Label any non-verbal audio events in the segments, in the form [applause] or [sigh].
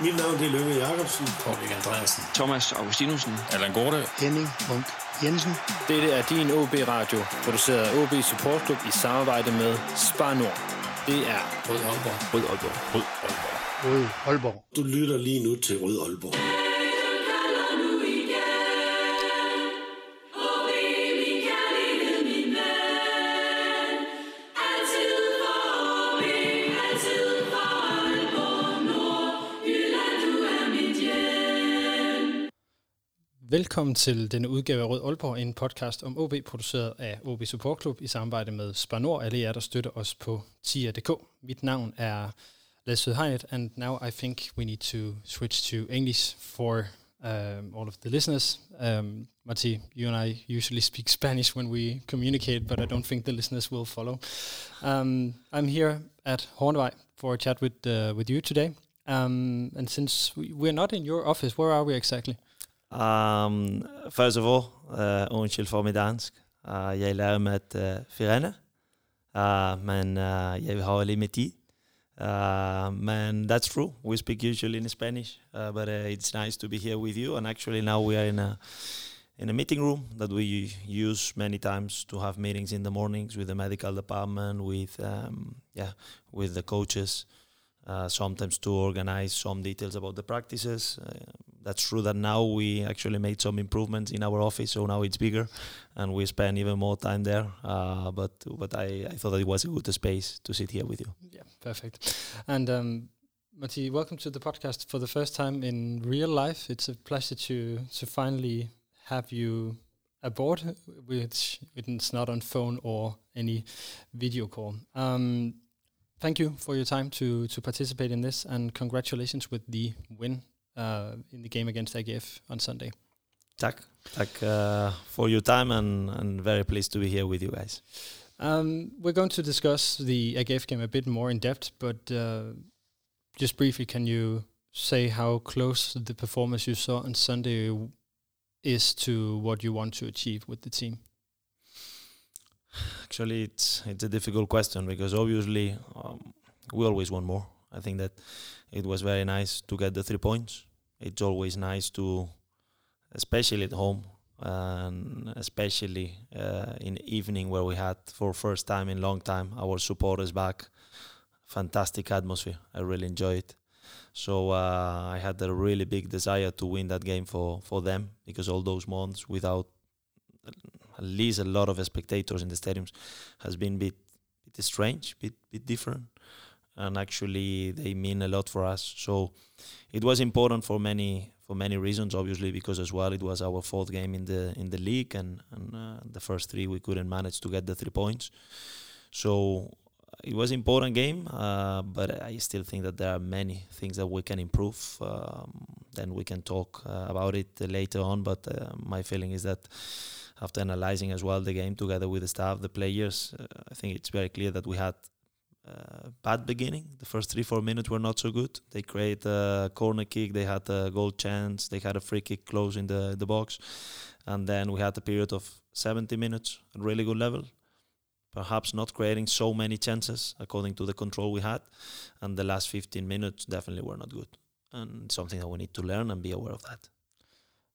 Mit navn er Lønge Jacobsen. Paul Andreasen. Thomas Augustinusen. Allan Gorte. Henning Munk Jensen. Dette er din OB Radio, produceret af OB Support Club i samarbejde med Spar Nord. Det er Rød Aalborg. Rød Aalborg. Rød Aalborg. Rød Aalborg. Du lytter lige nu til Rød Aalborg. Velkommen til denne udgave af Rød Aalborg, en podcast om AaB, produceret af AaB Support Club i samarbejde med Spar Nord, alle jer, der støtter os på TIA.dk. Mit navn er Lasse Hyatt, and now I think we need to switch to English for um, all of the listeners. Um, Mati, you and I usually speak Spanish when we communicate, but I don't think the listeners will follow. Um, I'm here at Hornevej for a chat with uh, with you today. Um, and since we, we're not in your office, where are we exactly? Um, first of all, undskyld for mit dansk. Jeg lærer med Firene, uh, men jeg har med tid. Uh, man, that's true. We speak usually in Spanish, uh, but uh, it's nice to be here with you. And actually, now we are in a in a meeting room that we use many times to have meetings in the mornings with the medical department, with um, yeah, with the coaches. Uh, sometimes to organize some details about the practices. Uh, that's true that now we actually made some improvements in our office, so now it's bigger, and we spend even more time there. Uh, but but I, I thought that it was a good space to sit here with you. Yeah, perfect. And um, Mati, welcome to the podcast for the first time in real life. It's a pleasure to to finally have you aboard, which it's not on phone or any video call. Um, thank you for your time to to participate in this, and congratulations with the win uh, in the game against AGF on Sunday. Tak, tak uh, for your time, and and very pleased to be here with you guys. Um, we're going to discuss the AGF game a bit more in depth, but uh, just briefly, can you say how close the performance you saw on Sunday is to what you want to achieve with the team? Actually, it's it's a difficult question because obviously um, we always want more. I think that it was very nice to get the three points. It's always nice to, especially at home, and especially uh, in evening where we had for first time in long time our supporters back. Fantastic atmosphere. I really enjoyed it. So uh, I had a really big desire to win that game for for them because all those months without at least a lot of spectators in the stadiums has been a bit bit strange, bit bit different, and actually they mean a lot for us. So it was important for many for many reasons. Obviously, because as well it was our fourth game in the in the league, and and uh, the first three we couldn't manage to get the three points. So it was important game, uh, but I still think that there are many things that we can improve. Um, then we can talk uh, about it later on. But uh, my feeling is that after analyzing as well the game together with the staff, the players, uh, I think it's very clear that we had uh, bad beginning. The first three four minutes were not so good. They create a corner kick, they had a goal chance, they had a free kick close in the the box, and then we had a period of 70 minutes at really good level. Perhaps not creating so many chances according to the control we had, and the last 15 minutes definitely were not good, and something that we need to learn and be aware of that.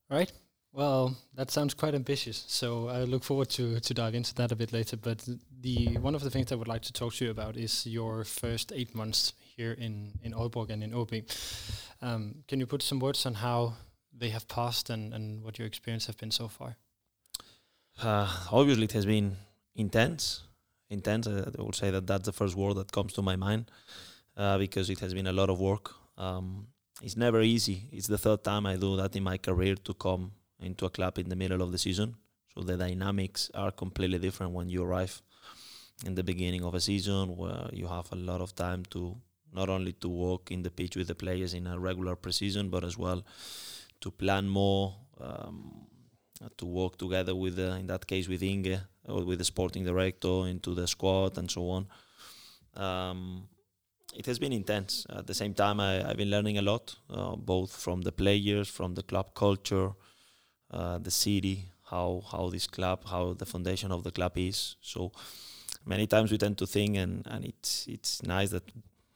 Right. Well, that sounds quite ambitious. So I look forward to to dive into that a bit later. But the one of the things I would like to talk to you about is your first eight months here in in Aalborg and in AaB. Um, can you put some words on how they have passed and and what your experience have been so far? Uh, obviously, it has been intense. Intense. I would say that that's the first word that comes to my mind uh, because it has been a lot of work. Um, it's never easy. It's the third time I do that in my career to come into a club in the middle of the season. So the dynamics are completely different when you arrive in the beginning of a season where you have a lot of time to not only to walk in the pitch with the players in a regular preseason, but as well to plan more, um, to work together with, the, in that case, with Inge or with the sporting director into the squad and so on. Um, it has been intense. At the same time, I, I've been learning a lot, uh, both from the players, from the club culture, uh, the city, how how this club, how the foundation of the club is. So many times we tend to think, and, and it's it's nice that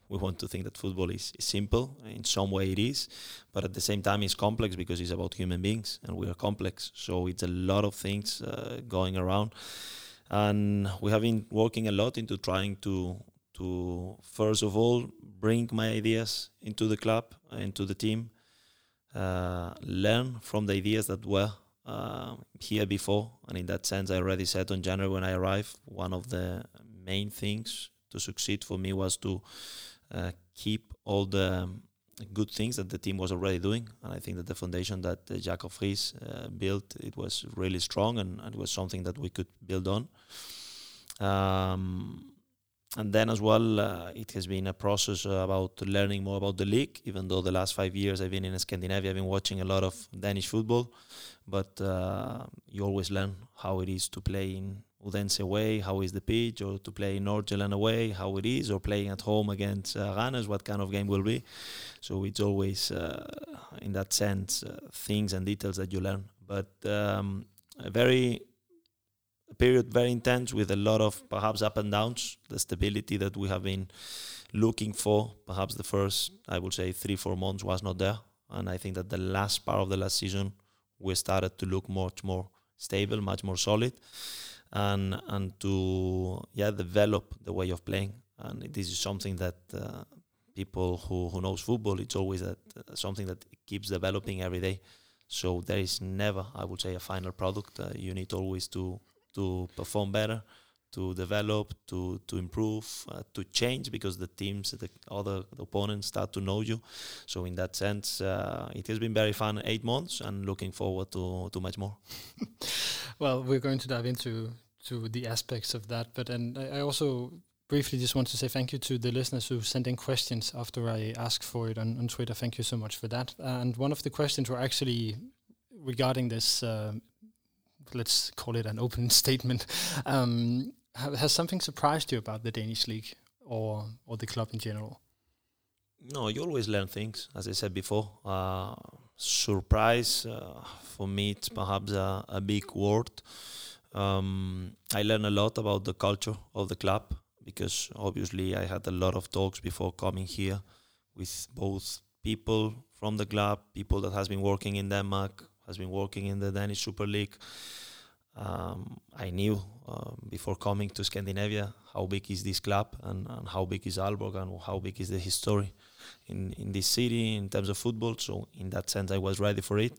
we want to think that football is, is simple. In some way, it is, but at the same time, it's complex because it's about human beings, and we are complex. So it's a lot of things uh, going around, and we have been working a lot into trying to to first of all bring my ideas into the club, into the team, learn from the ideas that were uh, here before. And in that sense, I already said on January when I arrived, one of the main things to succeed for me was to uh, keep all the um, good things that the team was already doing. And I think that the foundation that uh, Jacob Friis uh, built, it was really strong and, and, it was something that we could build on. Um, and then as well, uh, it has been a process uh, about learning more about the league. Even though the last five years I've been in Scandinavia, I've been watching a lot of Danish football, but uh, you always learn how it is to play in Odense away, how is the pitch, or to play in Nordsjælland away, how it is, or playing at home against uh, what kind of game will be. So it's always, uh, in that sense, uh, things and details that you learn. But um, a very period very intense with a lot of perhaps up and downs. The stability that we have been looking for, perhaps the first, I would say, three four months was not there, and I think that the last part of the last season we started to look much more stable, much more solid, and and to yeah develop the way of playing. And this is something that uh, people who who knows football, it's always that uh, something that keeps developing every day. So there is never, I would say, a final product. Uh, you need always to to perform better, to develop, to to improve, uh, to change because the teams, the other the opponents start to know you. So in that sense, uh, it has been very fun eight months, and looking forward to to much more. [laughs] well, we're going to dive into to the aspects of that, but and I also briefly just want to say thank you to the listeners who sent in questions after I asked for it on, on Twitter. Thank you so much for that. And one of the questions were actually regarding this uh, let's call it an open [laughs] statement. Um, has something surprised you about the Danish league or or the club in general? No, you always learn things. As I said before, uh, surprise uh, for me it's perhaps a, a big word. Um, I learned a lot about the culture of the club because obviously I had a lot of talks before coming here with both people from the club, people that has been working in Denmark, has been working in the Danish Super League. Um, I knew uh, before coming to Scandinavia how big is this club and, and, how big is Aalborg and how big is the history in, in this city in terms of football. So in that sense, I was ready for it.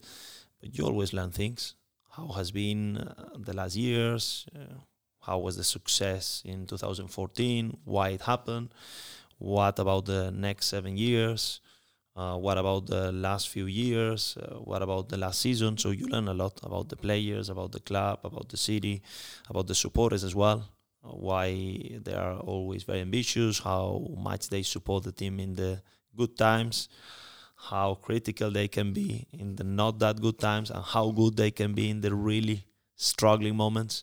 But you always learn things. How has been uh, the last years? Uh, how was the success in 2014? Why it happened? What about the next seven years? Uh, what about the last few years? Uh, what about the last season? So you learn a lot about the players, about the club, about the city, about the supporters as well. Uh, why they are always very ambitious, how much they support the team in the good times, how critical they can be in the not that good times, and how good they can be in the really struggling moments.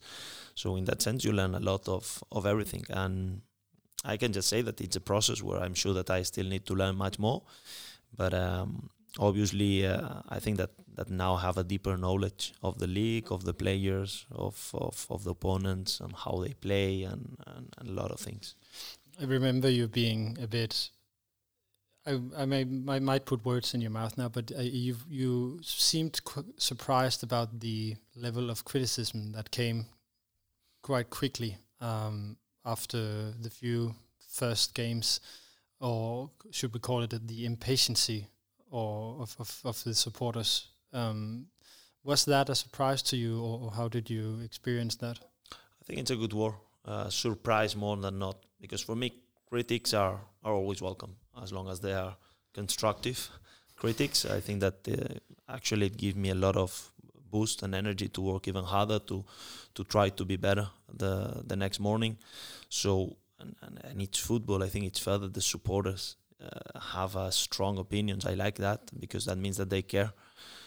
So in that sense, you learn a lot of of everything, and I can just say that it's a process where I'm sure that I still need to learn much more but um, obviously, uh, I think that that now have a deeper knowledge of the league, of the players, of of, of the opponents, and how they play, and, and, and a lot of things. I remember you being a bit I, I may I might put words in your mouth now, but uh, you you seemed surprised about the level of criticism that came quite quickly um, after the few first games or should we call it the impatiency or of, of, of the supporters? Um, was that a surprise to you, or, or, how did you experience that? I think it's a good word. Uh, surprise more than not, because for me, critics are are always welcome as long as they are constructive [laughs] critics. I think that uh, actually it gives me a lot of boost and energy to work even harder to to try to be better the the next morning. So and, and, and it's football. I think it's further the supporters uh, have uh, strong opinions. I like that because that means that they care.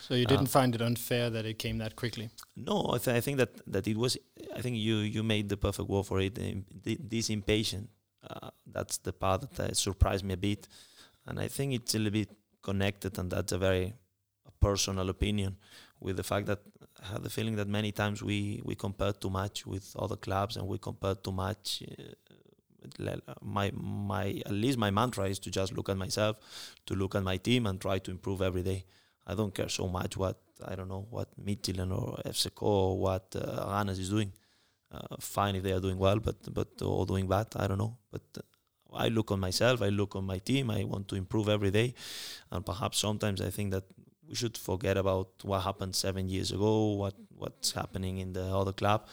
So you didn't uh, find it unfair that it came that quickly? No, I, th- I, think that, that it was. I think you you made the perfect word for it. this impatient. Uh, that's the part that surprised me a bit, and I think it's a little bit connected, and that's a very personal opinion with the fact that I have the feeling that many times we we compare too much with other clubs and we compare too much uh, my my at least my mantra is to just look at myself, to look at my team, and try to improve every day. I don't care so much what I don't know what Midtjylland or FCK or what uh, is doing. Uh, fine if they are doing well, but but or doing bad, I don't know. But uh, I look on myself, I look on my team. I want to improve every day, and perhaps sometimes I think that we should forget about what happened seven years ago, what what's happening in the other club.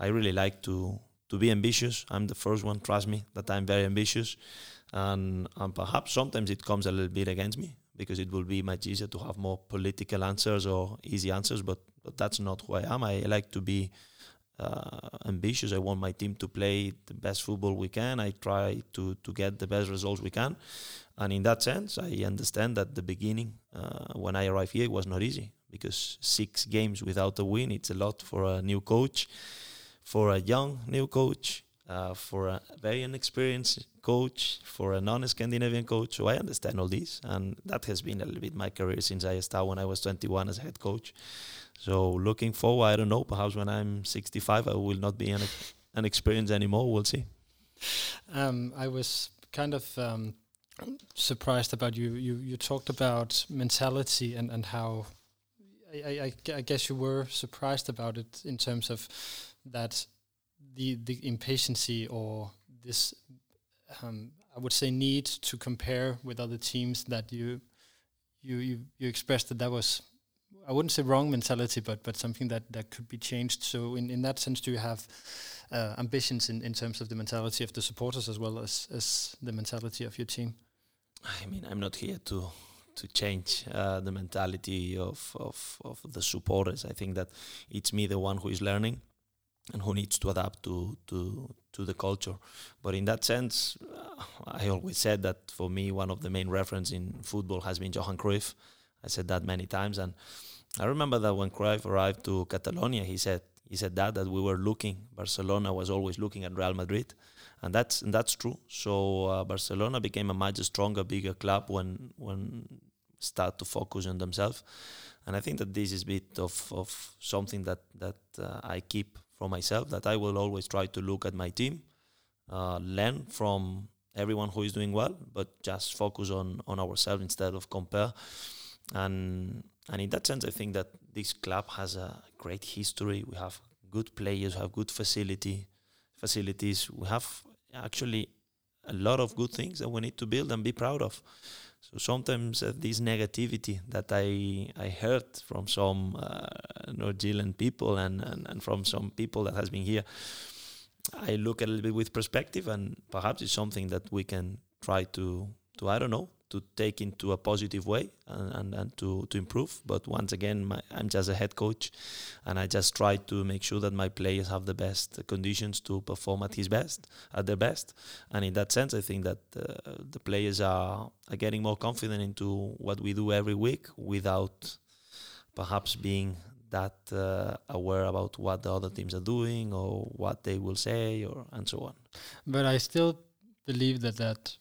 I really like to to be ambitious. I'm the first one, trust me, that I'm very ambitious, and and perhaps sometimes it comes a little bit against me because it will be much easier to have more political answers or easy answers. But but that's not who I am. I like to be uh, ambitious. I want my team to play the best football we can. I try to to get the best results we can, and in that sense, I understand that the beginning uh, when I arrived here was not easy because six games without a win it's a lot for a new coach, for a young new coach, uh, for a very inexperienced coach, for a non-Scandinavian coach. So I understand all this, and that has been a little bit my career since I started when I was 21 as a head coach. So looking forward, I don't know. Perhaps when I'm 65, I will not be an, an experience anymore. We'll see. Um, I was kind of um, surprised about you. You you talked about mentality and and how. I, I, I guess you were surprised about it in terms of that the the impatience or this um, I would say need to compare with other teams that you you you, you expressed that that was I wouldn't say wrong mentality, but but something that that could be changed. So in in that sense, do you have uh, ambitions in in terms of the mentality of the supporters as well as as the mentality of your team? I mean, I'm not here to to change uh, the mentality of, of of the supporters. I think that it's me, the one who is learning, and who needs to adapt to to to the culture. But in that sense, I always said that for me, one of the main reference in football has been Johan Cruyff. I said that many times, and I remember that when Cruyff arrived to Catalonia, he said he said that that we were looking. Barcelona was always looking at Real Madrid, and that's and that's true. So uh, Barcelona became a much stronger, bigger club when when start to focus on themselves, and I think that this is a bit of of something that that uh, I keep for myself. That I will always try to look at my team, uh, learn from everyone who is doing well, but just focus on on ourselves instead of compare, and and in that sense, I think that this club has a great history. We have good players, we have good facility facilities. We have actually a lot of good things that we need to build and be proud of. So sometimes uh, this negativity that I I heard from some uh, North Zealand people and, and, and from some people that has been here, I look a little bit with perspective and perhaps it's something that we can try to to I don't know to take into a positive way and, and, and to, to improve. But once again, my, I'm just a head coach and I just try to make sure that my players have the best conditions to perform at his best, at their best. And in that sense, I think that uh, the players are, are getting more confident into what we do every week without perhaps being that uh, aware about what the other teams are doing or what they will say or and so on. But I still believe that that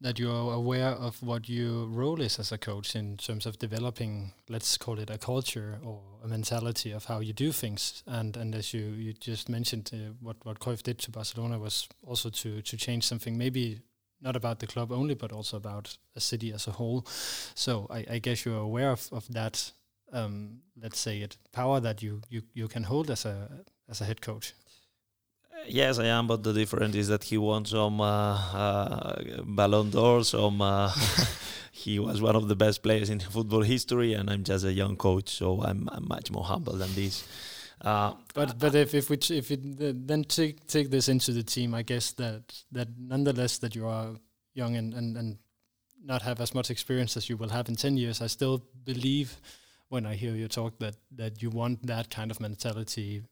that you're aware of what your role is as a coach in terms of developing, let's call it a culture or a mentality of how you do things. And and as you, you just mentioned, uh, what what Cruyff did to Barcelona was also to to change something, maybe not about the club only, but also about a city as a whole. So I, I guess you're aware of, of that, um, let's say it, power that you, you, you can hold as a as a head coach. Yes, I am, but the difference is that he won some uh, uh, Ballon d'Or, some. Uh, [laughs] he was one of the best players in football history, and I'm just a young coach, so I'm, I'm much more humble than this. Uh, but but if if we if it then take take this into the team, I guess that that nonetheless that you are young and, and, and not have as much experience as you will have in ten years, I still believe when I hear you talk that that you want that kind of mentality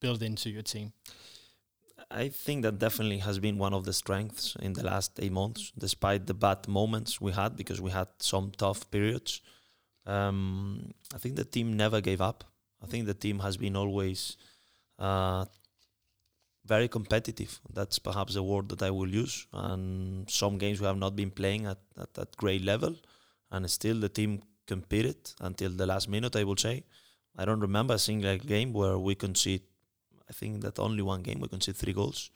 built into your team. I think that definitely has been one of the strengths in the last eight months, despite the bad moments we had, because we had some tough periods. Um, I think the team never gave up. I think the team has been always uh, very competitive. That's perhaps the word that I will use. And some games we have not been playing at, at that great level, and still the team competed until the last minute. I will say, I don't remember a single game where we concede I think that only one game we conceded three goals.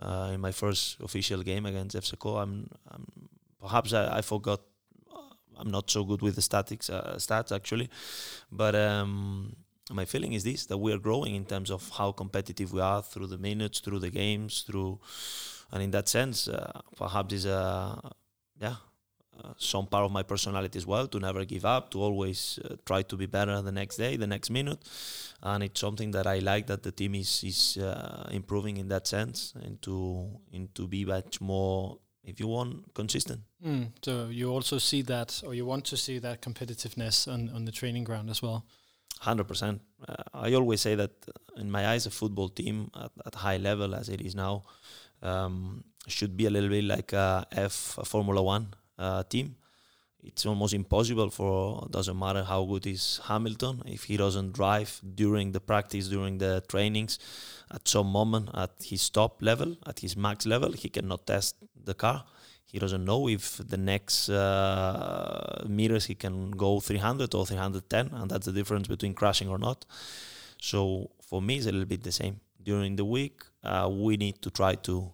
uh, in my first official game against FCO. I'm, I'm perhaps I, I forgot. I'm not so good with the statics uh, stats actually, but um, my feeling is this: that we are growing in terms of how competitive we are through the minutes, through the games, through, and in that sense, uh, perhaps is a yeah some part of my personality as well to never give up, to always uh, try to be better the next day, the next minute, and it's something that I like that the team is is uh, improving in that sense and to and to be much more, if you want, consistent. Mm, so you also see that, or you want to see that competitiveness on, on the training ground as well. Hundred percent. Uh, I always say that uh, in my eyes, a football team at, at high level as it is now um, should be a little bit like a F a Formula One uh, team. It's almost impossible for doesn't matter how good is Hamilton if he doesn't drive during the practice, during the trainings, at some moment at his top level, at his max level, he cannot test the car. He doesn't know if the next uh, meters he can go 300 or 310, and that's the difference between crashing or not. So for me, it's a little bit the same. During the week, uh, we need to try to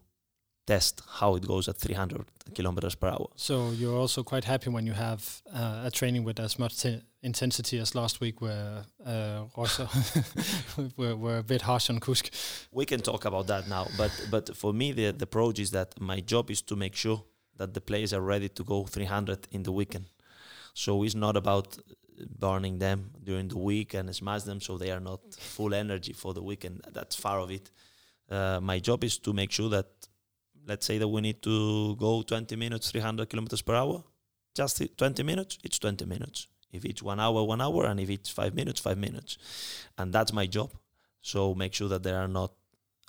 test how it goes at 300 kilometers per hour. So you're also quite happy when you have uh, a training with as much intensity as last week, where uh, Rosa [laughs] were, were a bit harsh on Kusk. We can talk about that now, but but for me, the the approach is that my job is to make sure that the players are ready to go 300 in the weekend. So it's not about burning them during the week and smash them so they are not full energy for the weekend. That's far of it. Uh, my job is to make sure that, let's say that we need to go 20 minutes, 300 kilometers per hour. Just 20 minutes, it's 20 minutes. If it's one hour, one hour, and if it's five minutes, five minutes. And that's my job. So make sure that there are not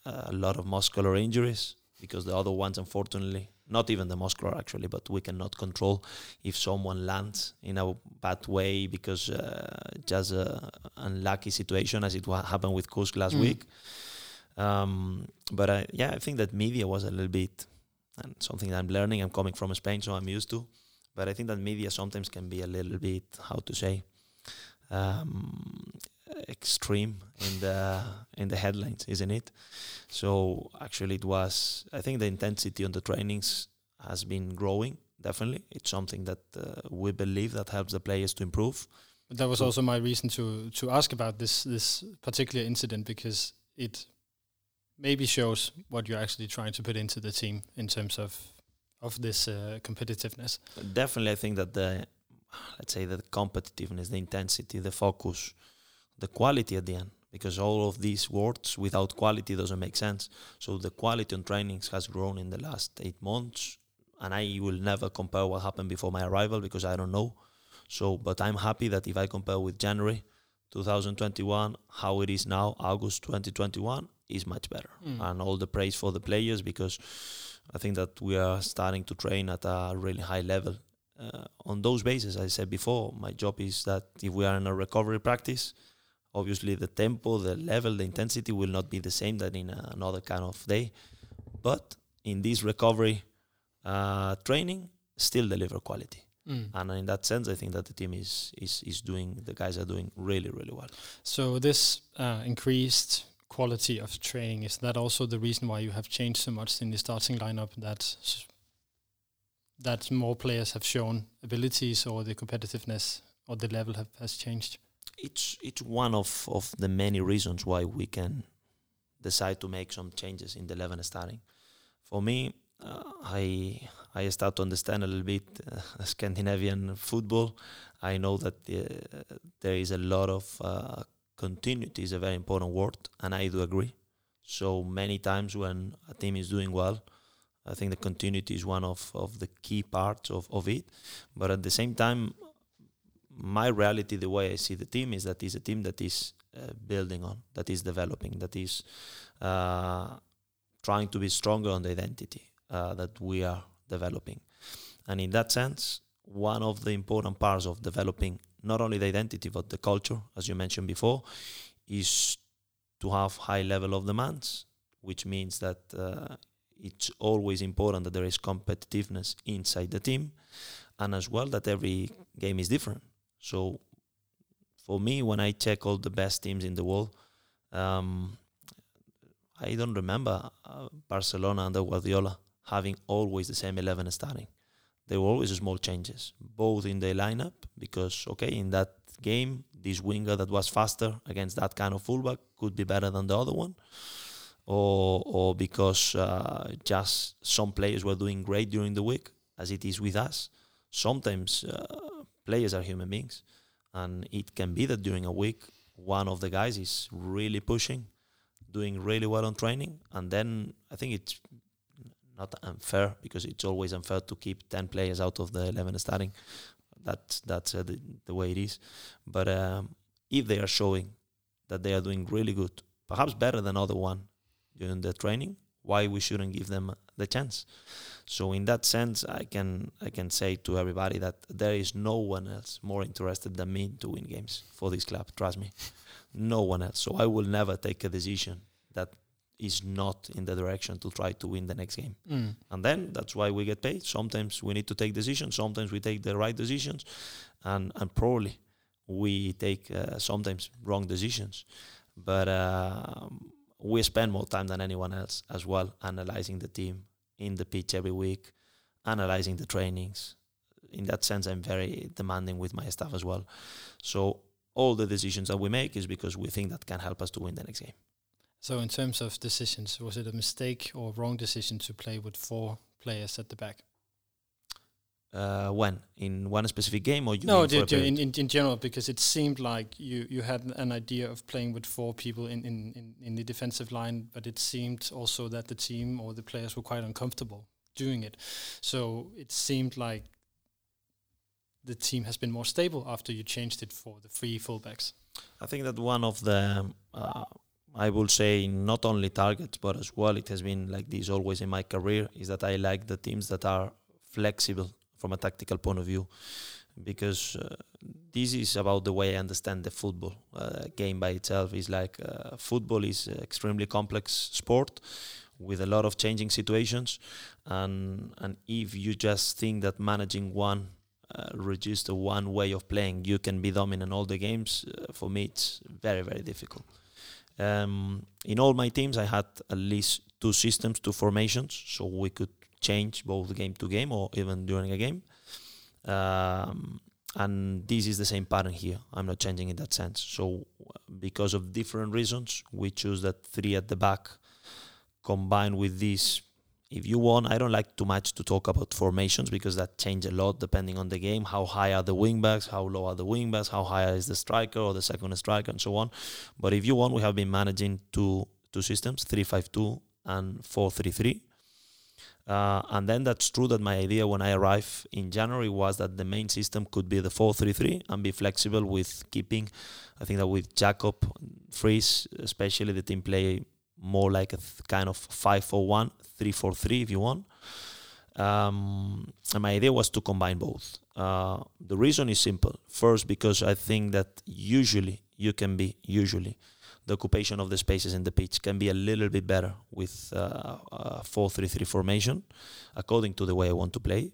uh, a lot of muscular injuries because the other ones, unfortunately, not even the muscular actually, but we cannot control if someone lands in a bad way because uh, just a unlucky situation as it wa- happened with Kusk last Mm. week. Um, but I, yeah, I think that media was a little bit and something that I'm learning. I'm coming from Spain, so I'm used to. But I think that media sometimes can be a little bit how to say um, extreme in the in the headlines, isn't it? So actually, it was. I think the intensity on the trainings has been growing. Definitely, it's something that uh, we believe that helps the players to improve. But that was So- also my reason to to ask about this this particular incident because it maybe shows what you're actually trying to put into the team in terms of of this uh, competitiveness. Definitely, I think that the let's say the competitiveness, the intensity, the focus, the quality at the end, because all of these words without quality doesn't make sense. So the quality on trainings has grown in the last eight months, and I will never compare what happened before my arrival because I don't know. So, but I'm happy that if I compare with January 2021, how it is now, August 2021, is much better. Mm. And all the praise for the players because I think that we are starting to train at a really high level. Uh, on those bases, I said before, my job is that if we are in a recovery practice, obviously the tempo, the level, the intensity will not be the same than in another kind of day. But in this recovery uh, training, still deliver quality. Mm. And in that sense, I think that the team is is is doing. The guys are doing really really well. So this uh, increased quality of training is that also the reason why you have changed so much in the starting lineup that that more players have shown abilities or the competitiveness or the level have, has changed. it's it's one of, of the many reasons why we can decide to make some changes in the 11 starting. For me, uh, I I start to understand a little bit uh, [laughs] Scandinavian football. I know that uh, there is a lot of uh, continuity is a very important word, and I do agree. So many times when a team is doing well, I think the continuity is one of, of the key parts of, of it. But at the same time, my reality, the way I see the team, is that it's a team that is uh, building on, that is developing, that is uh, trying to be stronger on the identity uh, that we are developing. And in that sense, one of the important parts of developing not only the identity but the culture, as you mentioned before, is to have high level of demands, which means that uh, it's always important that there is competitiveness inside the team, and as well that every game is different. So, for me, when I check all the best teams in the world, um, I don't remember uh, Barcelona under Guardiola having always the same 11 starting. There were always small changes, both in the lineup, because, okay, in that game, this winger that was faster against that kind of fullback could be better than the other one, or, or because uh, just some players were doing great during the week, as it is with us. Sometimes uh, players are human beings, and it can be that during a week, one of the guys is really pushing, doing really well on training, and then I think it's not unfair because it's always unfair to keep 10 players out of the 11 starting. That's that's uh, the, the way it is. But um, if they are showing that they are doing really good perhaps better than other one during the training why we shouldn't give them the chance? So in that sense i can i can say to everybody that there is no one else more interested than me to win games for this club trust me. No one else. So i will never take a decision that is not in the direction to try to win the next game. Mm. And then that's why we get paid. Sometimes we need to take decisions. Sometimes we take the right decisions, and and probably we take uh, sometimes wrong decisions. But uh, we spend more time than anyone else as well analyzing the team in the pitch every week, analyzing the trainings. In that sense, I'm very demanding with my staff as well. So all the decisions that we make is because we think that can help us to win the next game. So, in terms of decisions, was it a mistake or wrong decision to play with four players at the back? Uh, when in one specific game or you no, mean for a did you, in, in in general because it seemed like you you had an idea of playing with four people in, in, in, in the defensive line, but it seemed also that the team or the players were quite uncomfortable doing it. So it seemed like the team has been more stable after you changed it for the three fullbacks. I think that one of the, uh, I will say, not only targets, but as well, it has been like this always in my career, is that I like the teams that are flexible from a tactical point of view. Because uh, this is about the way I understand the football uh, game by itself. Is like uh, football is an extremely complex sport with a lot of changing situations, and and if you just think that managing one uh, the one way of playing, you can be dominant all the games. Uh, for me, it's very, very difficult. Um, in all my teams, I had at least two systems, two formations, so we could change both game to game or even during a game. Um, and this is the same pattern here. I'm not changing in that sense. So, because of different reasons, we choose that three at the back combined with this if you want, I don't like too much to talk about formations because that change a lot depending on the game. How high are the wingbacks? How low are the wingbacks? How high is the striker or the second striker, and so on. But if you want, we have been managing two two systems: three five two and four three three. Uh, and then that's true that my idea when I arrived in January was that the main system could be the 4-3-3 and be flexible with keeping. I think that with Jacob, Friis, especially the team play more like a th- kind of 5-4-1, 3-4-3 if you want. Um, and my idea was to combine both. Uh, the reason is simple. First, because I think that usually you can be usually the occupation of the spaces in the pitch can be a little bit better with uh, a 4-3-3 formation, according to the way I want to play.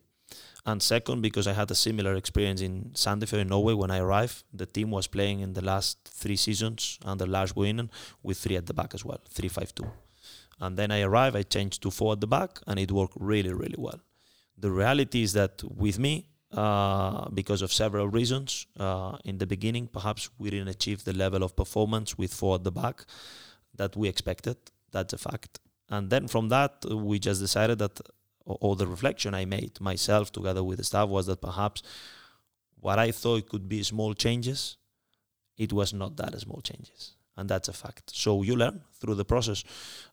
And second, because I had a similar experience in Sandefjord in Norway when I arrived. The team was playing in the last three seasons under Lars Bohinen with three at the back as well, 3-5-2. And then I arrived, I changed to four at the back, and it worked really, really well. The reality is that with me, uh, because of several reasons, uh, in the beginning, perhaps we didn't achieve the level of performance with four at the back that we expected. That's a fact. And then from that, we just decided that, or, or the reflection I made myself together with the staff was that perhaps what I thought could be small changes, it was not that small changes and that's a fact. So you learn through the process,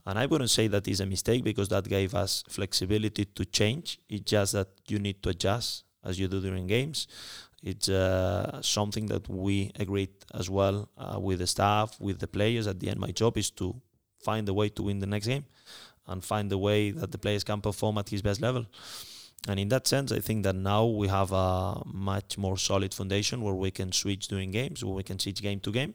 and I wouldn't say that is a mistake because that gave us flexibility to change. It's just that you need to adjust as you do during games. It's uh, something that we agreed as well uh, with the staff, with the players. At the end, my job is to find a way to win the next game and find a way that the players can perform at his best level. And in that sense, I think that now we have a much more solid foundation where we can switch during games, where we can switch game to game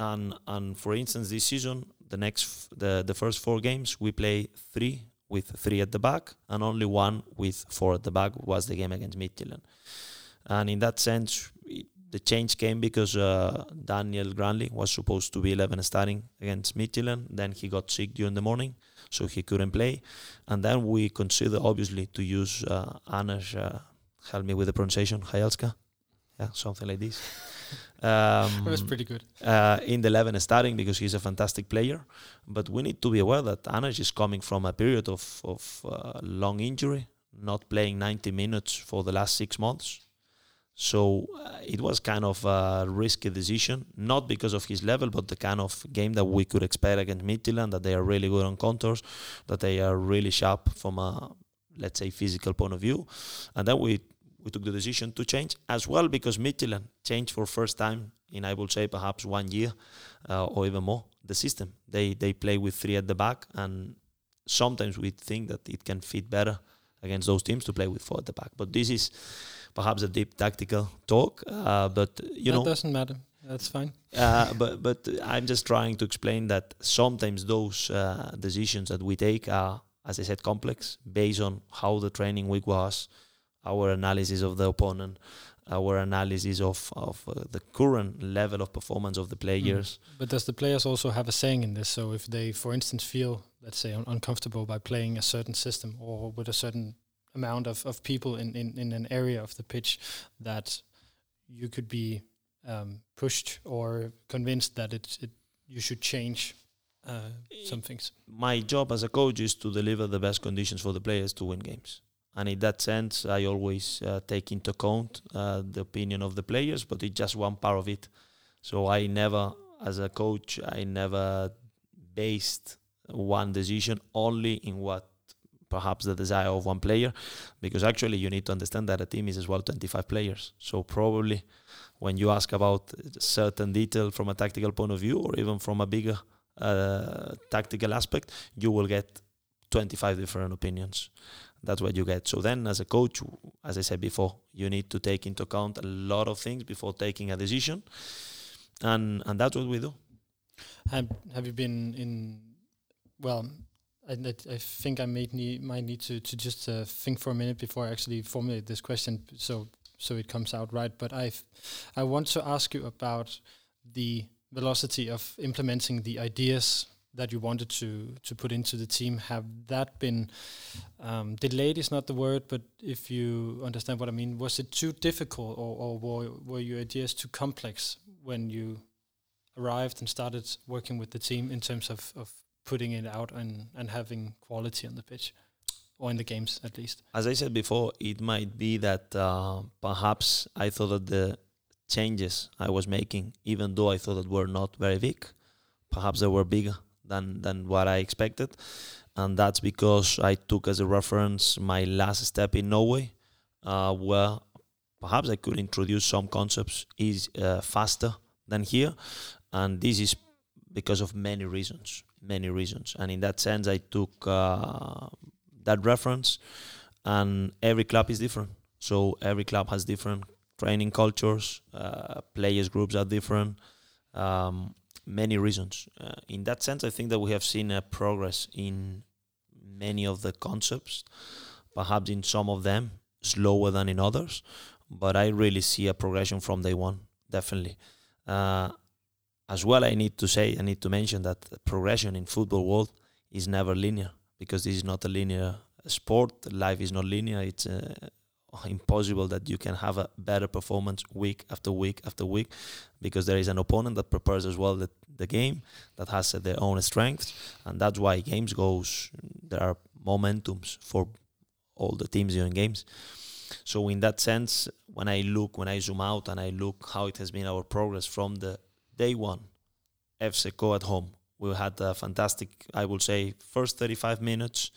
and and for instance this season the next the the first four games we play three with three at the back and only one with four at the back was the game against Midtjylland and in that sense it, the change came because uh, Daniel Granli was supposed to be 11 starting against Midtjylland. Then he got sick during the morning, so he couldn't play. And then we considered obviously to use uh, Anas, uh, help me with the pronunciation, Hajelska, yeah, something like this. Um, [laughs] that was pretty good. Uh, in the 11 starting because he's a fantastic player. But we need to be aware that Anas is coming from a period of, of uh, long injury, not playing 90 minutes for the last six months. So uh, it was kind of a risky decision, not because of his level, but the kind of game that we could expect against Midtjylland, that they are really good on counters, that they are really sharp from a, let's say, physical point of view. And then we, we took the decision to change as well because Midtjylland changed for first time in, I would say, perhaps one year uh, or even more, the system. They, they play with three at the back, and sometimes we think that it can fit better against those teams to play with four at the back. But this is perhaps a deep tactical talk. Uh, but you that know, doesn't matter. That's fine. Uh, but but I'm just trying to explain that sometimes those uh, decisions that we take are, as I said, complex based on how the training week was, our analysis of the opponent, our analysis of of uh, the current level of performance of the players. Mm. But does the players also have a saying in this? So if they, for instance, feel let's say un- uncomfortable by playing a certain system or with a certain amount of, of people in, in, in an area of the pitch that you could be um, pushed or convinced that it, it you should change uh, some things. My job as a coach is to deliver the best conditions for the players to win games. And in that sense, I always uh, take into account uh, the opinion of the players, but it's just one part of it. So I never, as a coach, I never based one decision only in what perhaps the desire of one player because actually you need to understand that a team is as well 25 players. So probably when you ask about certain detail from a tactical point of view or even from a bigger uh, tactical aspect you will get 25 different opinions. That's what you get. So then as a coach as i said before you need to take into account a lot of things before taking a decision. And and that's what we do. Have, have you been in well I, I think I might need, might need to, to just uh, think for a minute before I actually formulate this question, so so it comes out right. But I I want to ask you about the velocity of implementing the ideas that you wanted to to put into the team. Have that been um, delayed? Is not the word, but if you understand what I mean, was it too difficult, or, or were were your ideas too complex when you arrived and started working with the team in terms of, of putting it out and, and having quality on the pitch or in the games at least. As I said before, it might be that uh, perhaps I thought that the changes I was making, even though I thought that were not very big, perhaps they were bigger than than what I expected, and that's because I took as a reference my last step in Norway, uh, where perhaps I could introduce some concepts is uh, faster than here, and this is because of many reasons many reasons. And in that sense, I took uh, that reference, and every club is different. So every club has different training cultures, uh, players groups are different, um, many reasons. Uh, in that sense, I think that we have seen a progress in many of the concepts, perhaps in some of them slower than in others, but I really see a progression from day one, definitely. Uh, as well, I need to say, I need to mention that progression in football world is never linear because this is not a linear sport. Life is not linear. It's uh, impossible that you can have a better performance week after week after week because there is an opponent that prepares as well the, the game that has uh, their own strengths and that's why games goes there are momentums for all the teams during games so in that sense when i look when i zoom out and i look how it has been our progress from the day one, FC Co at home. We had a fantastic, I would say, first 35 minutes.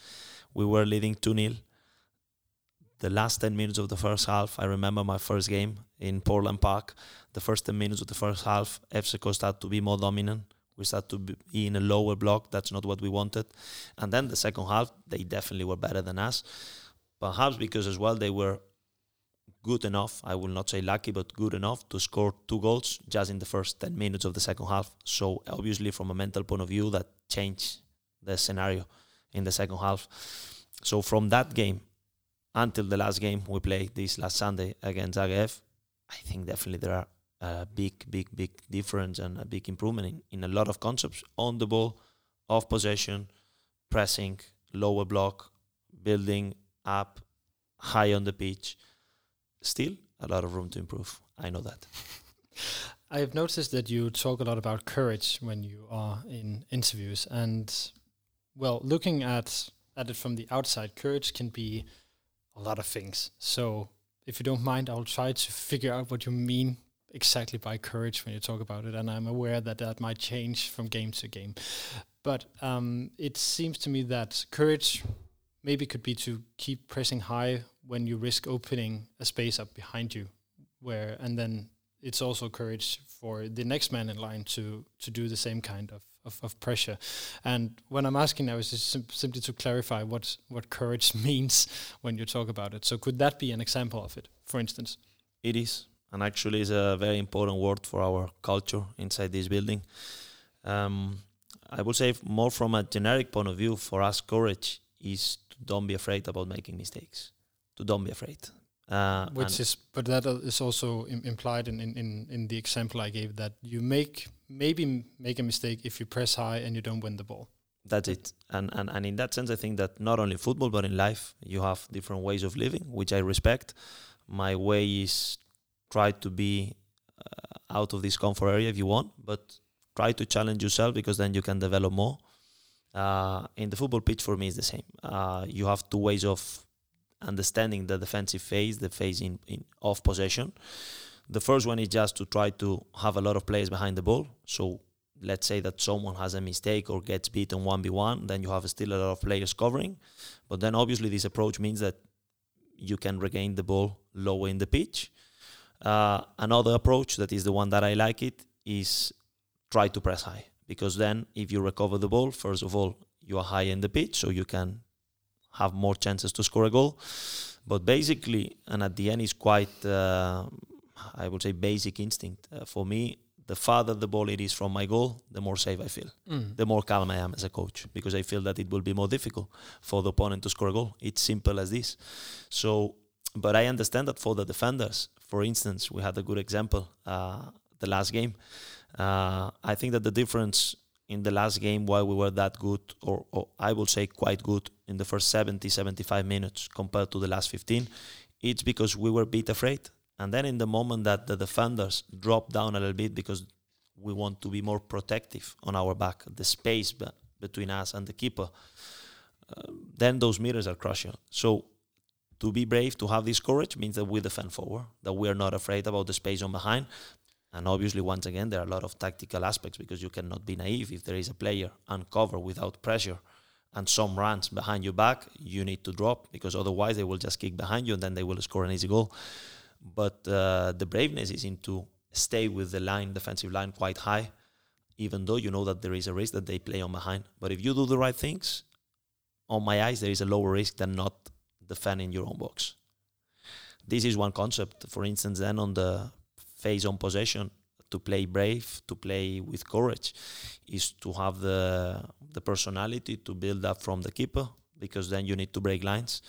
We were leading 2 0. The last 10 minutes of the first half, I remember my first game in Portland Park. The first 10 minutes of the first half, FC started to be more dominant. We started to be in a lower block. That's not what we wanted. And then the second half, they definitely were better than us. Perhaps because as well they were good enough, I will not say lucky, but good enough to score two goals just in the first 10 minutes of the second half. So, obviously, from a mental point of view, that changed the scenario in the second half. So, from that game until the last game we played this last Sunday against AGF, I think definitely there are a big, big, big difference and a big improvement in, in a lot of concepts on the ball, off possession, pressing, lower block, building up, high on the pitch. Still a lot of room to improve. I know that. [laughs] I have noticed that you talk a lot about courage when you are in interviews, and well, looking at at it from the outside, courage can be a lot of things. So, if you don't mind, I'll try to figure out what you mean exactly by courage when you talk about it, and I'm aware that that might change from game to game. But um, it seems to me that courage maybe could be to keep pressing high when you risk opening a space up behind you, where and then it's also courage for the next man in line to to do the same kind of of, of pressure. And when I'm asking now is just sim- simply to clarify what what courage [laughs] means when you talk about it. So could that be an example of it, for instance? It is, and actually is a very important word for our culture inside this building. Um, I would say more from a generic point of view, for us, courage is don't be afraid about making mistakes. To don't be afraid. Uh, Which is, but that is also Im- implied in, in, in the example I gave that you make maybe make a mistake if you press high and you don't win the ball. That's it. And, and and in that sense, I think that not only football but in life, you have different ways of living, which I respect. My way is try to be uh, out of this comfort area if you want, but try to challenge yourself because then you can develop more. Uh, in the football pitch, for me, is the same. Uh, you have two ways of understanding the defensive phase, the phase in, in off possession. The first one is just to try to have a lot of players behind the ball. So let's say that someone has a mistake or gets beaten 1v1, then you have still a lot of players covering. But then obviously this approach means that you can regain the ball lower in the pitch. Uh, another approach that is the one that I like it is try to press high because then if you recover the ball, first of all, you are high in the pitch, so you can have more chances to score a goal. But basically, and at the end, is quite, uh, I would say, basic instinct. Uh, for me, the farther the ball it is from my goal, the more safe I feel. Mm. The more calm I am as a coach because I feel that it will be more difficult for the opponent to score a goal. It's simple as this. So, but I understand that for the defenders, for instance, we had a good example uh, the last game. Uh, I think that the difference in the last game why we were that good, or, or, I will say quite good in the first 70, 75 minutes compared to the last 15, it's because we were a bit afraid. And then in the moment that the defenders drop down a little bit because we want to be more protective on our back, the space be- between us and the keeper, uh, then those meters are crucial. So to be brave, to have this courage means that we defend forward, that we are not afraid about the space on behind, and obviously, once again, there are a lot of tactical aspects because you cannot be naive. If there is a player uncovered without pressure and some runs behind your back, you need to drop because otherwise they will just kick behind you and then they will score an easy goal. But uh, the braveness is into stay with the line, defensive line, quite high, even though you know that there is a risk that they play on behind. But if you do the right things, on my eyes, there is a lower risk than not defending your own box. This is one concept. For instance, then on the phase on possession, to play brave, to play with courage, is to have the the personality to build up from the keeper because then you need to break lines.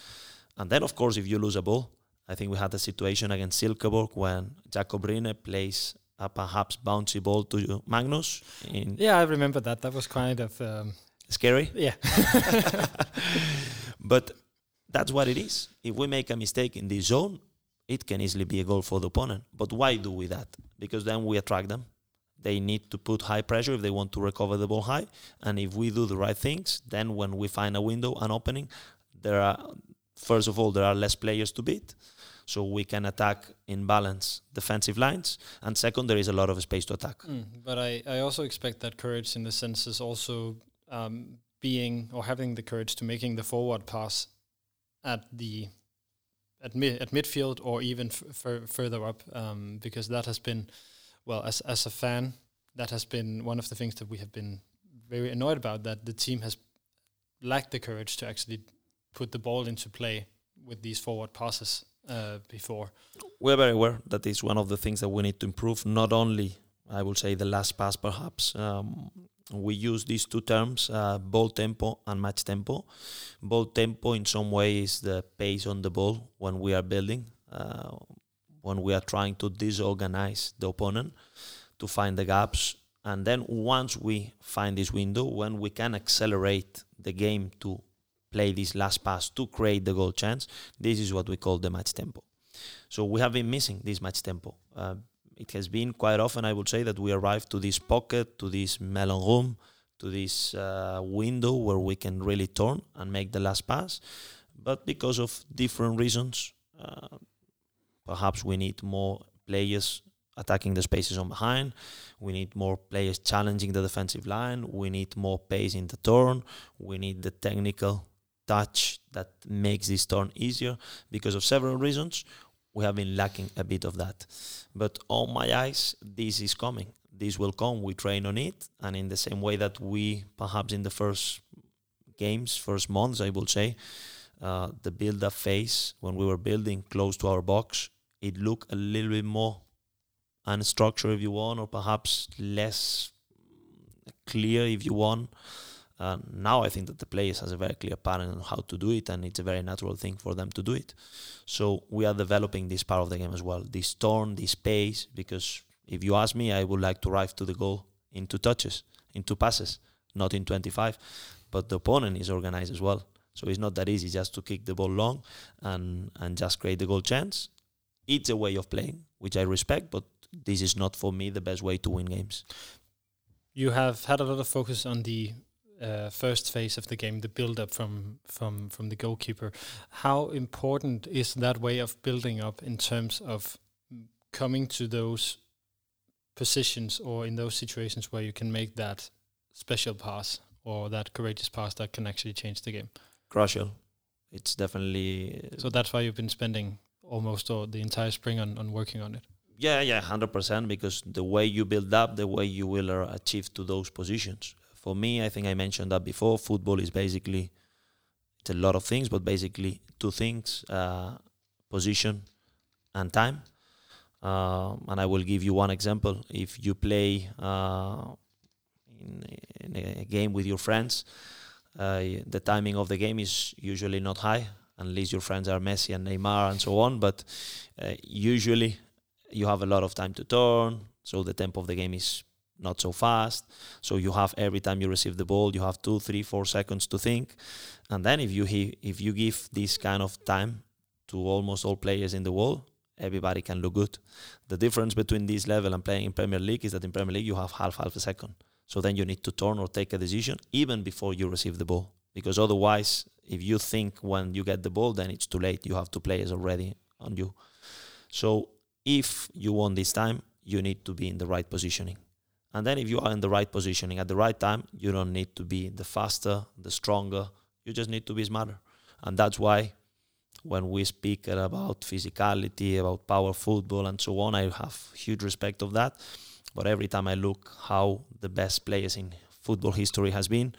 And then, of course, if you lose a ball, I think we had a situation against Silkeborg when Jacob Rinne plays a perhaps bouncy ball to Magnus. yeah, I remember that. That was kind of um, scary. Yeah, [laughs] but that's what it is. If we make a mistake in this zone, it can easily be a goal for the opponent. But why do we that? Because then we attract them. They need to put high pressure if they want to recover the ball high. And if we do the right things, then when we find a window, an opening, there are first of all there are less players to beat. So we can attack in balance defensive lines. And second, there is a lot of space to attack. Mm, but I, I also expect that courage in the sense is also um, being or having the courage to making the forward pass at the at mid at midfield or even further up um, because that has been well as as a fan that has been one of the things that we have been very annoyed about that the team has lacked the courage to actually put the ball into play with these forward passes uh, before. We're very aware that is one of the things that we need to improve. Not only, I would say, the last pass, perhaps, um, we use these two terms, uh, ball tempo and match tempo. Ball tempo, in some way, is the pace on the ball when we are building. Uh, when we are trying to disorganize the opponent to find the gaps. And then once we find this window, when we can accelerate the game to play this last pass to create the goal chance, this is what we call the match tempo. So we have been missing this match tempo. Uh, it has been quite often, I would say, that we arrive to this pocket, to this melon room, to this uh, window where we can really turn and make the last pass. But because of different reasons, uh, perhaps we need more players attacking the spaces on behind. We need more players challenging the defensive line. We need more pace in the turn. We need the technical touch that makes this turn easier because of several reasons. We have been lacking a bit of that. But on my eyes, this is coming. This will come. We train on it. And in the same way that we, perhaps in the first games, first months, I will say, uh, the build up phase when we were building close to our box, it looked a little bit more unstructured if you want, or perhaps less clear if you want. Uh, now I think that the players has a very clear pattern on how to do it, and it's a very natural thing for them to do it. So we are developing this part of the game as well, this turn, this pace. Because if you ask me, I would like to arrive to the goal in two touches, in two passes, not in 25. But the opponent is organized as well, so it's not that easy just to kick the ball long and and just create the goal chance. It's a way of playing which I respect, but this is not for me the best way to win games. You have had a lot of focus on the uh, first phase of the game, the build up from from from the goalkeeper. How important is that way of building up in terms of coming to those positions or in those situations where you can make that special pass or that courageous pass that can actually change the game? Crucial. It's definitely. So that's why you've been spending almost all the entire spring on, on working on it. Yeah, yeah, hundred percent. Because the way you build up, the way you will uh, achieve to those positions. For me, I think I mentioned that before. Football is basically it's a lot of things, but basically two things: uh, position and time. Uh, and I will give you one example. If you play uh, in, in, a game with your friends, uh, the timing of the game is usually not high, unless your friends are Messi and Neymar and so on. But uh, usually you have a lot of time to turn, so the tempo of the game is not so fast. So you have every time you receive the ball, you have two, three, four seconds to think, and then if you if you give this kind of time to almost all players in the world, everybody can look good. The difference between this level and playing in Premier League is that in Premier League you have half half a second. So then you need to turn or take a decision even before you receive the ball, because otherwise, if you think when you get the ball, then it's too late. You have two players already on you. So if you want this time, you need to be in the right positioning. And then if you are in the right positioning at the right time, you don't need to be the faster, the stronger. You just need to be smarter. And that's why when we speak about physicality, about power football and so on, I have huge respect of that. But every time I look how the best players in football history has been,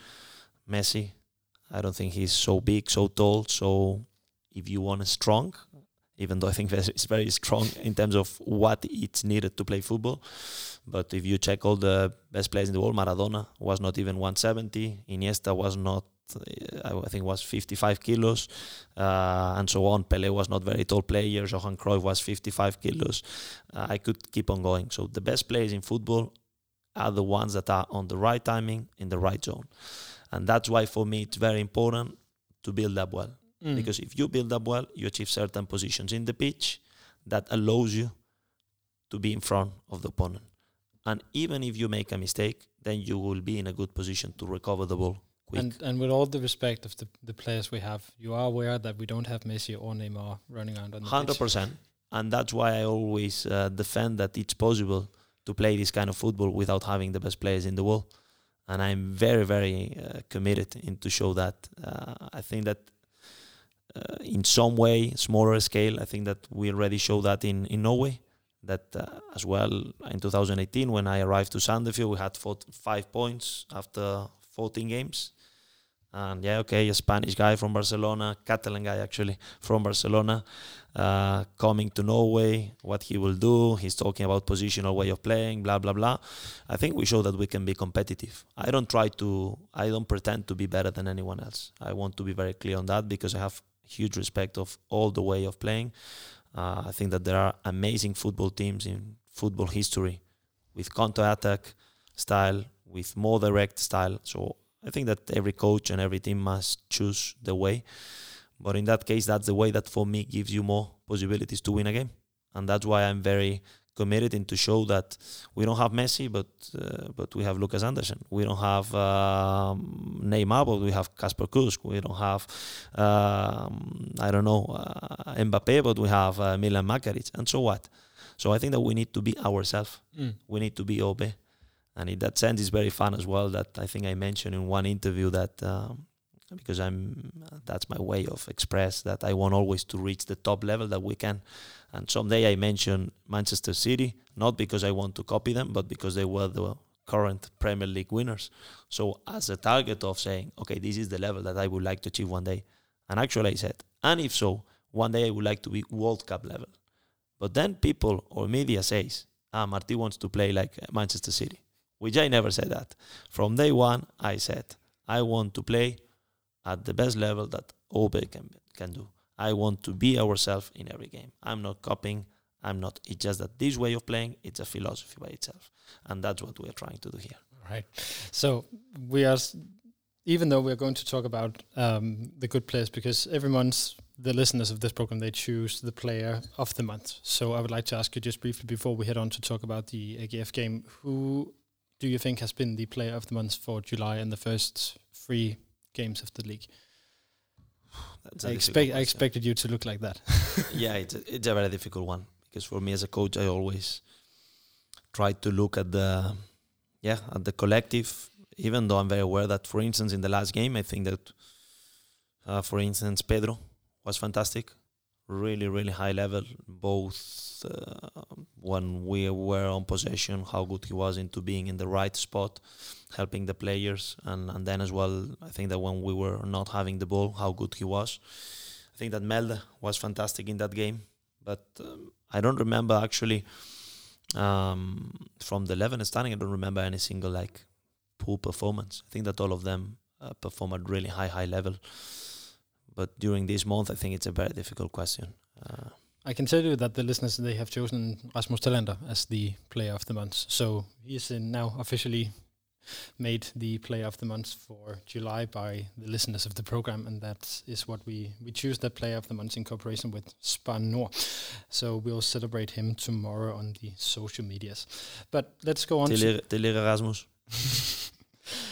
Messi, I don't think he's so big, so tall. So if you want a strong, even though I think it's very strong in terms of what it's needed to play football. But if you check all the best players in the world, Maradona was not even 170. Iniesta was not, uh, I think, was 55 kilos, uh, and so on. Pele was not very tall player. Johan Cruyff was 55 kilos. Uh, I could keep on going. So the best players in football are the ones that are on the right timing in the right zone, and that's why for me it's very important to build up well. Mm. Because if you build up well, you achieve certain positions in the pitch that allows you to be in front of the opponent. And even if you make a mistake, then you will be in a good position to recover the ball quick. And, and with all the respect of the, the players we have, you are aware that we don't have Messi or Neymar running around on the 100%. Pitch. And that's why I always uh, defend that it's possible to play this kind of football without having the best players in the world. And I'm very, very uh, committed in to show that. Uh, I think that uh, in some way, smaller scale, I think that we already show that in, in Norway that uh, as well in 2018 when I arrived to Sandefjord we had five points after 14 games. And yeah okay a Spanish guy from Barcelona Catalan guy actually from Barcelona uh, coming to Norway what he will do he's talking about positional way of playing blah blah blah. I think we show that we can be competitive. I don't try to I don't pretend to be better than anyone else. I want to be very clear on that because I have huge respect of all the way of playing Uh, I think that there are amazing football teams in football history with counter-attack style, with more direct style. So I think that every coach and every team must choose the way. But in that case, that's the way that for me gives you more possibilities to win a game, and that's why I'm very committed in to show that we don't have Messi, but uh, but we have Lucas Andersen. We don't have um, Neymar, but we have Kasper Kusk. We don't have um, I don't know uh, Mbappe, but we have uh, Milan Makaric. And so what? So I think that we need to be ourselves. Mm. We need to be AaB. And in that sense, it's very fun as well. That I think I mentioned in one interview that um, because I'm that's my way of express that I want always to reach the top level that we can. And someday I mention Manchester City not because I want to copy them, but because they were the current Premier League winners. So as a target of saying, okay, this is the level that I would like to achieve one day. And actually I said, and if so, one day I would like to be World Cup level. But then people or media says, ah, Marti wants to play like Manchester City, which I never said that. From day one, I said, I want to play at the best level that AaB can, can do. I want to be ourselves in every game. I'm not copying. I'm not. It's just that this way of playing, it's a philosophy by itself, and that's what we're trying to do here. Right. So we are, even though we're going to talk about um, the good players, because every month the listeners of this program they choose the player of the month. So I would like to ask you just briefly before we head on to talk about the AGF game, who do you think has been the player of the month for July and the first three games of the league? I expect I expected you to look like that. [laughs] yeah, it's a, it's a very difficult one because for me as a coach, I always try to look at the yeah at the collective. Even though I'm very aware that, for instance, in the last game, I think that, uh, for instance, Pedro was fantastic, really, really high level. Both uh, when we were on possession, how good he was into being in the right spot, helping the players, and, and then as well, I think that when we were not having the ball, how good he was. I think that Melde was fantastic in that game, but um, I don't remember actually um, from the 11 starting. I don't remember any single like poor performance. I think that all of them uh, perform at really high, high level. But during this month, I think it's a very difficult question. Uh, I can tell you that the listeners they have chosen Rasmus Thelander as the player of the month. So he is now officially made the player of the month for July by the listeners of the program, and that is what we we choose that player of the month in cooperation with Spar Nord. So we'll celebrate him tomorrow on the social medias. But let's go on. Til, til Erasmus. [laughs]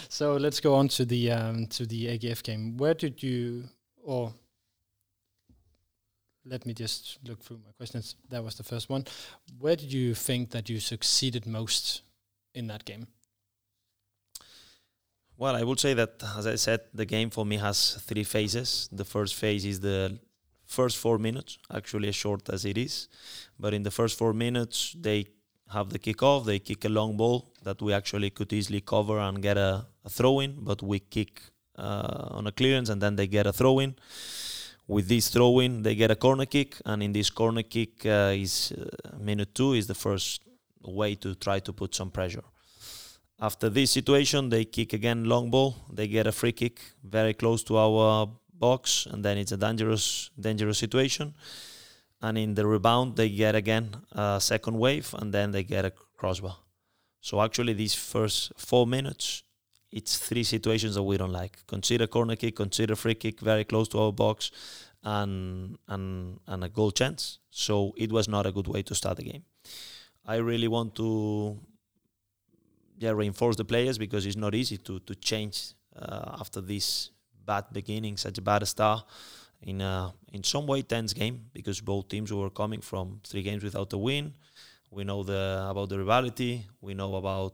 so let's go on to the um, to the AGF game. Where did you or let me just look through my questions. That was the first one. Where did you think that you succeeded most in that game? Well, I would say that, as I said, the game for me has three phases. The first phase is the first four minutes, actually as short as it is. But in the first four minutes, they have the kickoff, they kick a long ball that we actually could easily cover and get a, a throw in, but we kick uh, on a clearance and then they get a throw in. With this throw in, they get a corner kick, and in this corner kick, uh, is uh, minute two is the first way to try to put some pressure. After this situation, they kick again long ball. They get a free kick very close to our box, and then it's a dangerous, dangerous situation. And in the rebound, they get again a second wave, and then they get a crossbar. So actually, these first four minutes, it's three situations that we don't like. Consider corner kick, consider free kick very close to our box, and and and a goal chance. So it was not a good way to start the game. I really want to yeah reinforce the players because it's not easy to to change uh, after this bad beginning, such a bad start in a in some way tense game because both teams were coming from three games without a win. We know the about the rivalry. We know about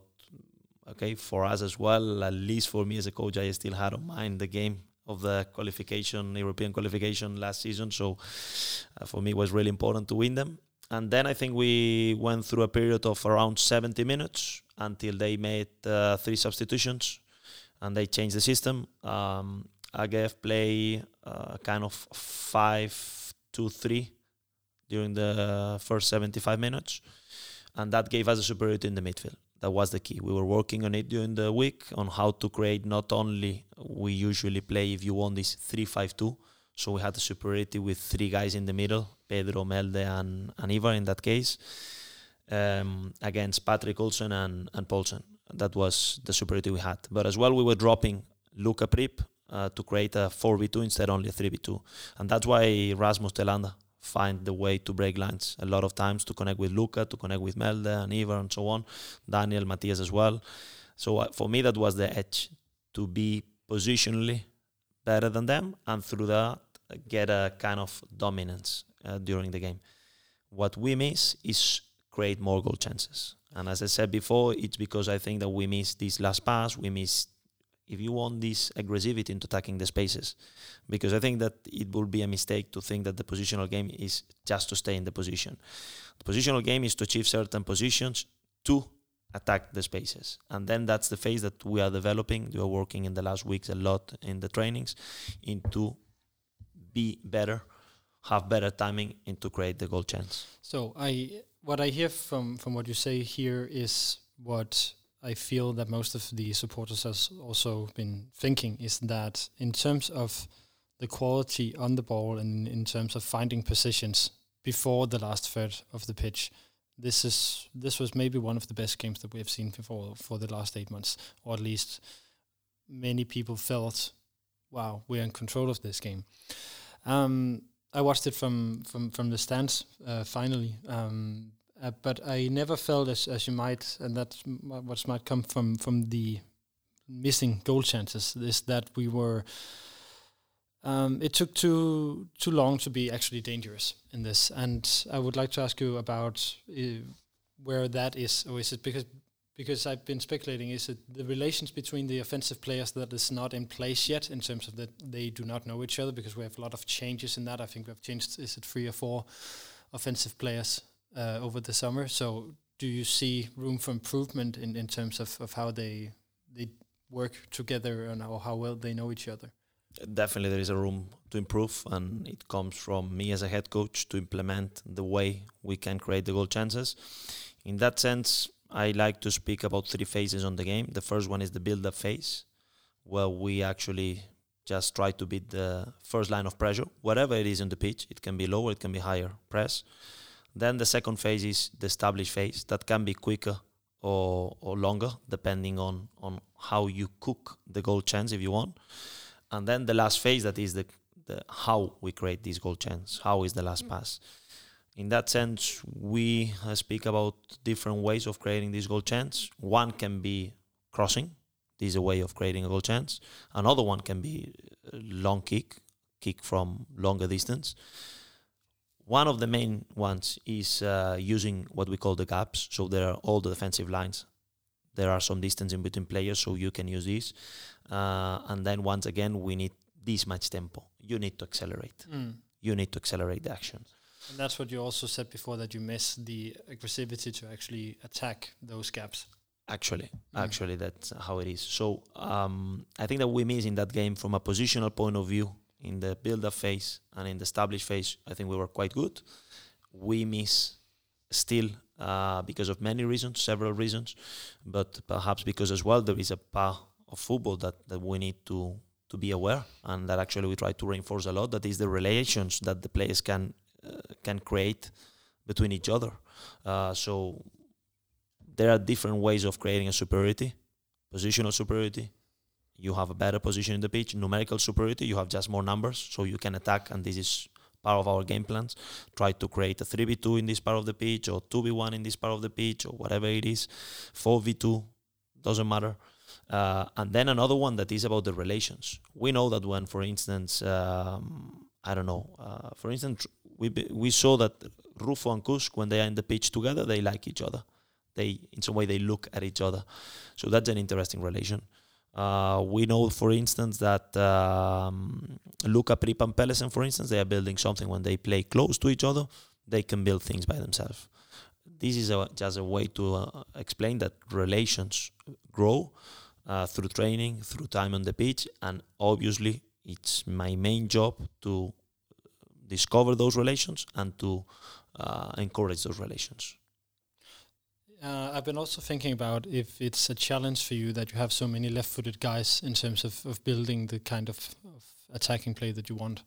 okay for us as well. At least for me as a coach, I still had on mind the game of the qualification, European qualification last season. So uh, for me, it was really important to win them. And then I think we went through a period of around 70 minutes until they made uh, three substitutions and they changed the system. Um, AGF play uh, kind of five to three during the first 75 minutes, and that gave us a superiority in the midfield. That was the key. We were working on it during the week on how to create not only we usually play if you want this three five two, so we had a superiority with three guys in the middle Pedro, Melde, and, and Ivar in that case, um, against Patrick Olsen and, and Poulsen. That was the superiority we had. But as well, we were dropping Louka Prip uh, to create a 4v2 instead only a 3v2. And that's why Rasmus Thelander find the way to break lines a lot of times to connect with Louka, to connect with Melde and Ivar and so on, Daniel, Matthias as well. So uh, for me, that was the edge to be positionally better than them and through that get a kind of dominance uh, during the game. What we miss is create more goal chances. And as I said before, it's because I think that we miss this last pass, we miss if you want this aggressivity into attacking the spaces. Because I think that it would be a mistake to think that the positional game is just to stay in the position. The positional game is to achieve certain positions to attack the spaces. And then that's the phase that we are developing. We are working in the last weeks a lot in the trainings into be better, have better timing, and to create the goal chance. So I what I hear from from what you say here is what I feel that most of the supporters has also been thinking is that in terms of the quality on the ball and in terms of finding positions before the last third of the pitch, this is this was maybe one of the best games that we have seen before for the last eight months, or at least many people felt, wow, we're in control of this game. Um, I watched it from from from the stands uh, finally, um, uh, but I never felt as as you might, and that's what might come from from the missing goal chances. Is that we were. Um, it took too too long to be actually dangerous in this, and I would like to ask you about uh, where that is, or is it because because I've been speculating, is it the relations between the offensive players that is not in place yet in terms of that they do not know each other because we have a lot of changes in that. I think we've changed, is it three or four offensive players uh, over the summer? So do you see room for improvement in, in terms of, of how they they work together and how, how well they know each other? Definitely, there is a room to improve, and it comes from me as a head coach to implement the way we can create the goal chances. In that sense, I like to speak about three phases on the game. The first one is the build-up phase, where we actually just try to beat the first line of pressure, whatever it is on the pitch. It can be lower, it can be higher press. Then the second phase is the established phase that can be quicker or, or longer, depending on, on how you cook the goal chance if you want. And then the last phase that is the, the how we create this goal chance. How is the last mm. pass? In that sense, we uh, speak about different ways of creating this goal chance. One can be crossing. This is a way of creating a goal chance. Another one can be long kick, kick from longer distance. One of the main ones is uh, using what we call the gaps. So there are all the defensive lines. There are some distance in between players, so you can use this. Uh, and then once again, we need this match tempo. You need to accelerate. Mm. You need to accelerate the action. And that's what you also said before that you miss the aggressivity to actually attack those gaps. Actually, actually, that's how it is. So um, I think that we miss in that game from a positional point of view in the build-up phase and in the established phase. I think we were quite good. We miss still uh, because of many reasons, several reasons, but perhaps because as well there is a part of football that, that we need to to be aware and that actually we try to reinforce a lot. That is the relations that the players can can create between each other. Uh, so there are different ways of creating a superiority, positional superiority. You have a better position in the pitch. Numerical superiority, you have just more numbers, so you can attack, and this is part of our game plans. Try to create a 3v2 in this part of the pitch, or 2v1 in this part of the pitch, or whatever it is. 4v2, doesn't matter. Uh, and then another one that is about the relations. We know that when, for instance, um, I don't know, uh, for instance, we we saw that Rufo and Kusk when they are in the pitch together, they like each other. They in some way they look at each other, so that's an interesting relation. Uh, we know, for instance, that um, Louka Prip and Pedersen, for instance, they are building something when they play close to each other. They can build things by themselves. This is a, just a way to uh, explain that relations grow uh, through training, through time on the pitch, and obviously, it's my main job to discover those relations and to uh, encourage those relations. Uh, I've been also thinking about if it's a challenge for you that you have so many left-footed guys in terms of, of building the kind of, of attacking play that you want.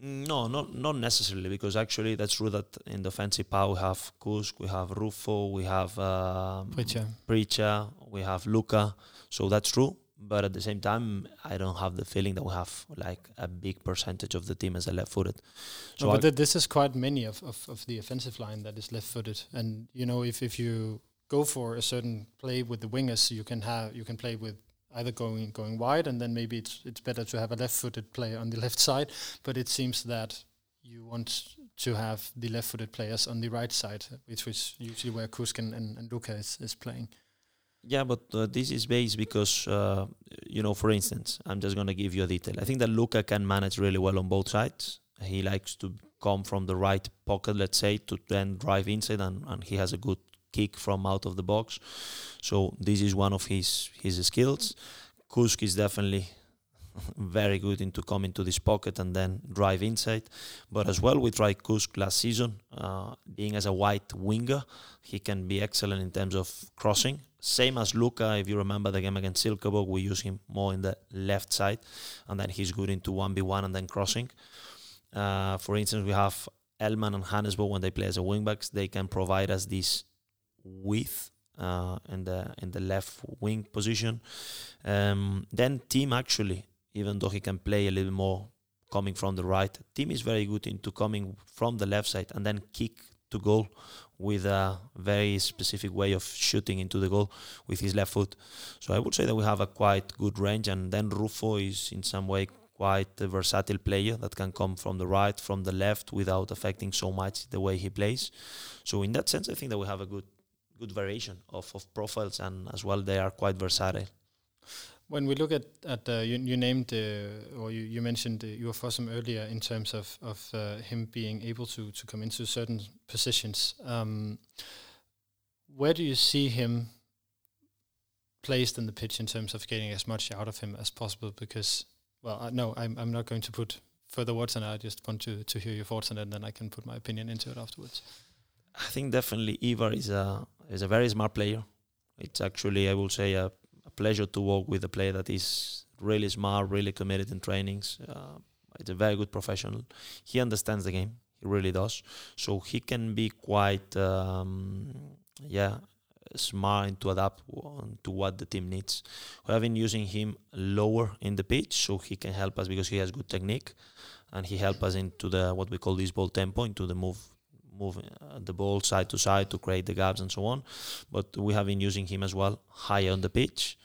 No, not not necessarily because actually that's true that in the offensive power we have Kusk, we have Rufo, we have um, Pritchard. Pritchard, we have Louka. So that's true. But at the same time, I don't have the feeling that we have like a big percentage of the team as a left-footed. So no, but th- this is quite many of, of, of the offensive line that is left-footed, and you know if, if you go for a certain play with the wingers, you can have you can play with either going going wide, and then maybe it's it's better to have a left-footed player on the [laughs] left side. But it seems that you want to have the left-footed players on the right side, which is usually where Kusk and, and, and Louka is, is playing. Yeah, but uh, this is based because, uh, you know, for instance, I'm just going to give you a detail. I think that Louka can manage really well on both sides. He likes to come from the right pocket, let's say, to then drive inside, and, and he has a good kick from out of the box. So this is one of his his skills. Kusk is definitely very good into coming to this pocket and then drive inside. But as well, we tried Kusk last season, uh, being as a white winger, he can be excellent in terms of crossing. Same as Louka, if you remember the game against Silkeborg, we use him more in the left side, and then he's good into 1v1 and then crossing. Uh, for instance, we have Ahlmann and Hannesbo when they play as a wingbacks, they can provide us this width uh, in the in the left wing position. Um, then Tim actually, even though he can play a little more coming from the right, Tim is very good into coming from the left side and then kick to goal with a very specific way of shooting into the goal with his left foot. So I would say that we have a quite good range, and then Rufo is in some way quite a versatile player that can come from the right, from the left, without affecting so much the way he plays. So in that sense, I think that we have a good good variation of, of profiles, and as well they are quite versatile. When we look at at uh, you, you named uh, or you, you mentioned uh, Iver Fossum earlier in terms of of uh, him being able to to come into certain positions. Um, where do you see him placed in the pitch in terms of getting as much out of him as possible? Because well, no, I'm I'm not going to put further words on it. I just want to to hear your thoughts on it, and then I can put my opinion into it afterwards. I think definitely Ivar is a is a very smart player. It's actually I will say a pleasure to work with a player that is really smart, really committed in trainings. Uh, it's a very good professional. He understands the game. He really does. So he can be quite um, yeah smart to adapt to what the team needs. We have been using him lower in the pitch so he can help us because he has good technique and he help us into the what we call this ball tempo into the move moving uh, the ball side to side to create the gaps and so on. But we have been using him as well higher on the pitch.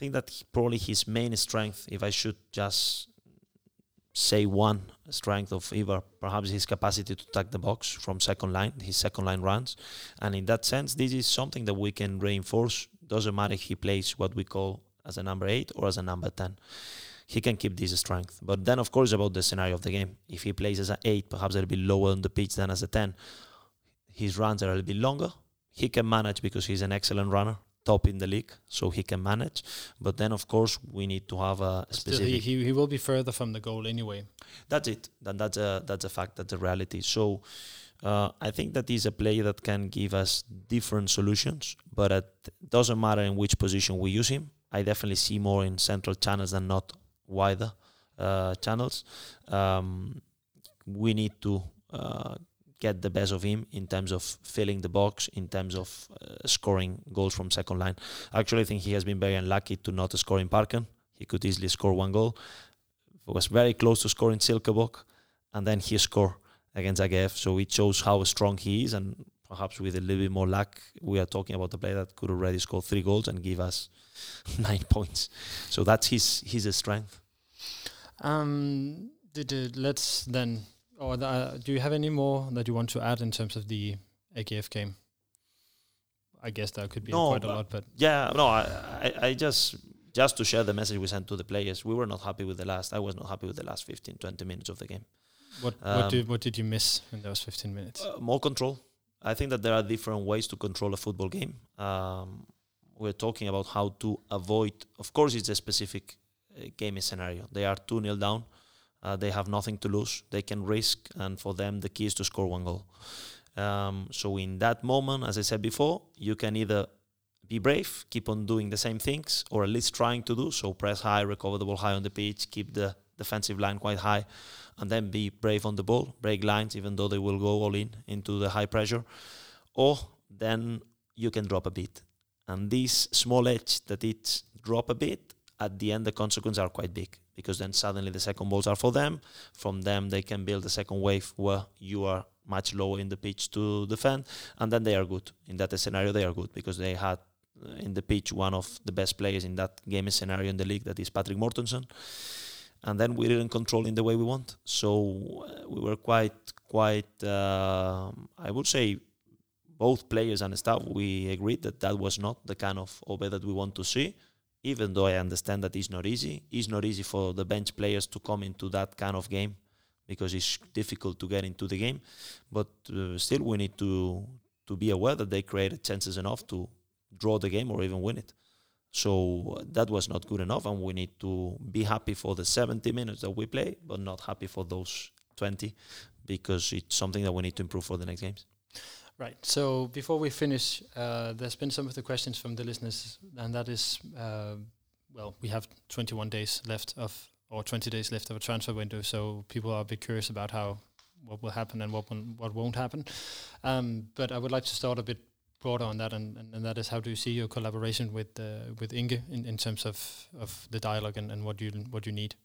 I think that he- probably his main strength, if I should just say one strength of Ivar, perhaps his capacity to attack the box from second line, his second line runs. And in that sense, this is something that we can reinforce. Doesn't matter if he plays what we call as a number eight or as a number 10 he can keep this strength. But then, of course, about the scenario of the game. If he plays as an eight, perhaps a little bit lower on the pitch than as a ten, his runs are a little bit longer. He can manage because he's an excellent runner, top in the league, so he can manage. But then, of course, we need to have a specific. he, he he will be further from the goal anyway. that's it. Then that's a that's a fact. That's a reality. So. Uh, I think that he's a player that can give us different solutions, but it doesn't matter in which position we use him. I definitely see more in central channels than not wider uh, channels. Um, we need to uh, get the best of him in terms of filling the box, in terms of uh, scoring goals from second line. Actually, I think he has been very unlucky to not score in Parken. He could easily score one goal. He was very close to scoring Silkeborg, and then he scored against AGF. So it shows how strong he is, and perhaps with a little bit more luck, we are talking about a player that could already score three goals and give us [laughs] nine points. So that's his his strength. Um, let's then, or the, uh, do you have any more that you want to add in terms of the AGF game? I guess that could be No, quite a lot, but Yeah, no, I, I, I just just to share the message we sent to the players. We were not happy with the last. I was not happy with the last 15, 20 minutes of the game. what Um, what did what did you miss in those fifteen minutes? Uh, more control. I think that there are different ways to control a football game. Um, we're talking about how to avoid. Of course, it's a specific uh, game scenario. They are two 0 down. Uh, they have nothing to lose. They can risk, and for them, the key is to score one goal. Um, so in that moment, as I said before, you can either be brave, keep on doing the same things, or at least trying to do so. Press high, recover the ball high on the pitch, keep the defensive line quite high, and then be brave on the ball, break lines, even though they will go all in into the high pressure, or then you can drop a bit. And this small edge that it drop a bit, at the end the consequences are quite big because then suddenly the second balls are for them. From them they can build a second wave where you are much lower in the pitch to defend, and then they are good. In that scenario, they are good because they had uh, in the pitch one of the best players in that game scenario in the league, that is Patrick Mortensen. And then we didn't control in the way we want, so uh, we were quite, quite. Uh, I would say, both players and staff, we agreed that that was not the kind of AaB that we want to see. Even though I understand that it's not easy, it's not easy for the bench players to come into that kind of game because it's difficult to get into the game. But uh, still, we need to to be aware that they created chances enough to draw the game or even win it. So uh, that was not good enough, and we need to be happy for the 70 minutes that we play, but not happy for those 20 because it's something that we need to improve for the next games. Right. So before we finish, uh, there's been some of the questions from the listeners, and that is, uh, well, we have 21 days left of or 20 days left of a transfer window, so people are a bit curious about how what will happen and what what won't happen. Um, but I would like to start a bit broader on that, and, and, and that is how do you see your collaboration with uh, with Inge in, in terms of, of the dialogue and, and what you what you need.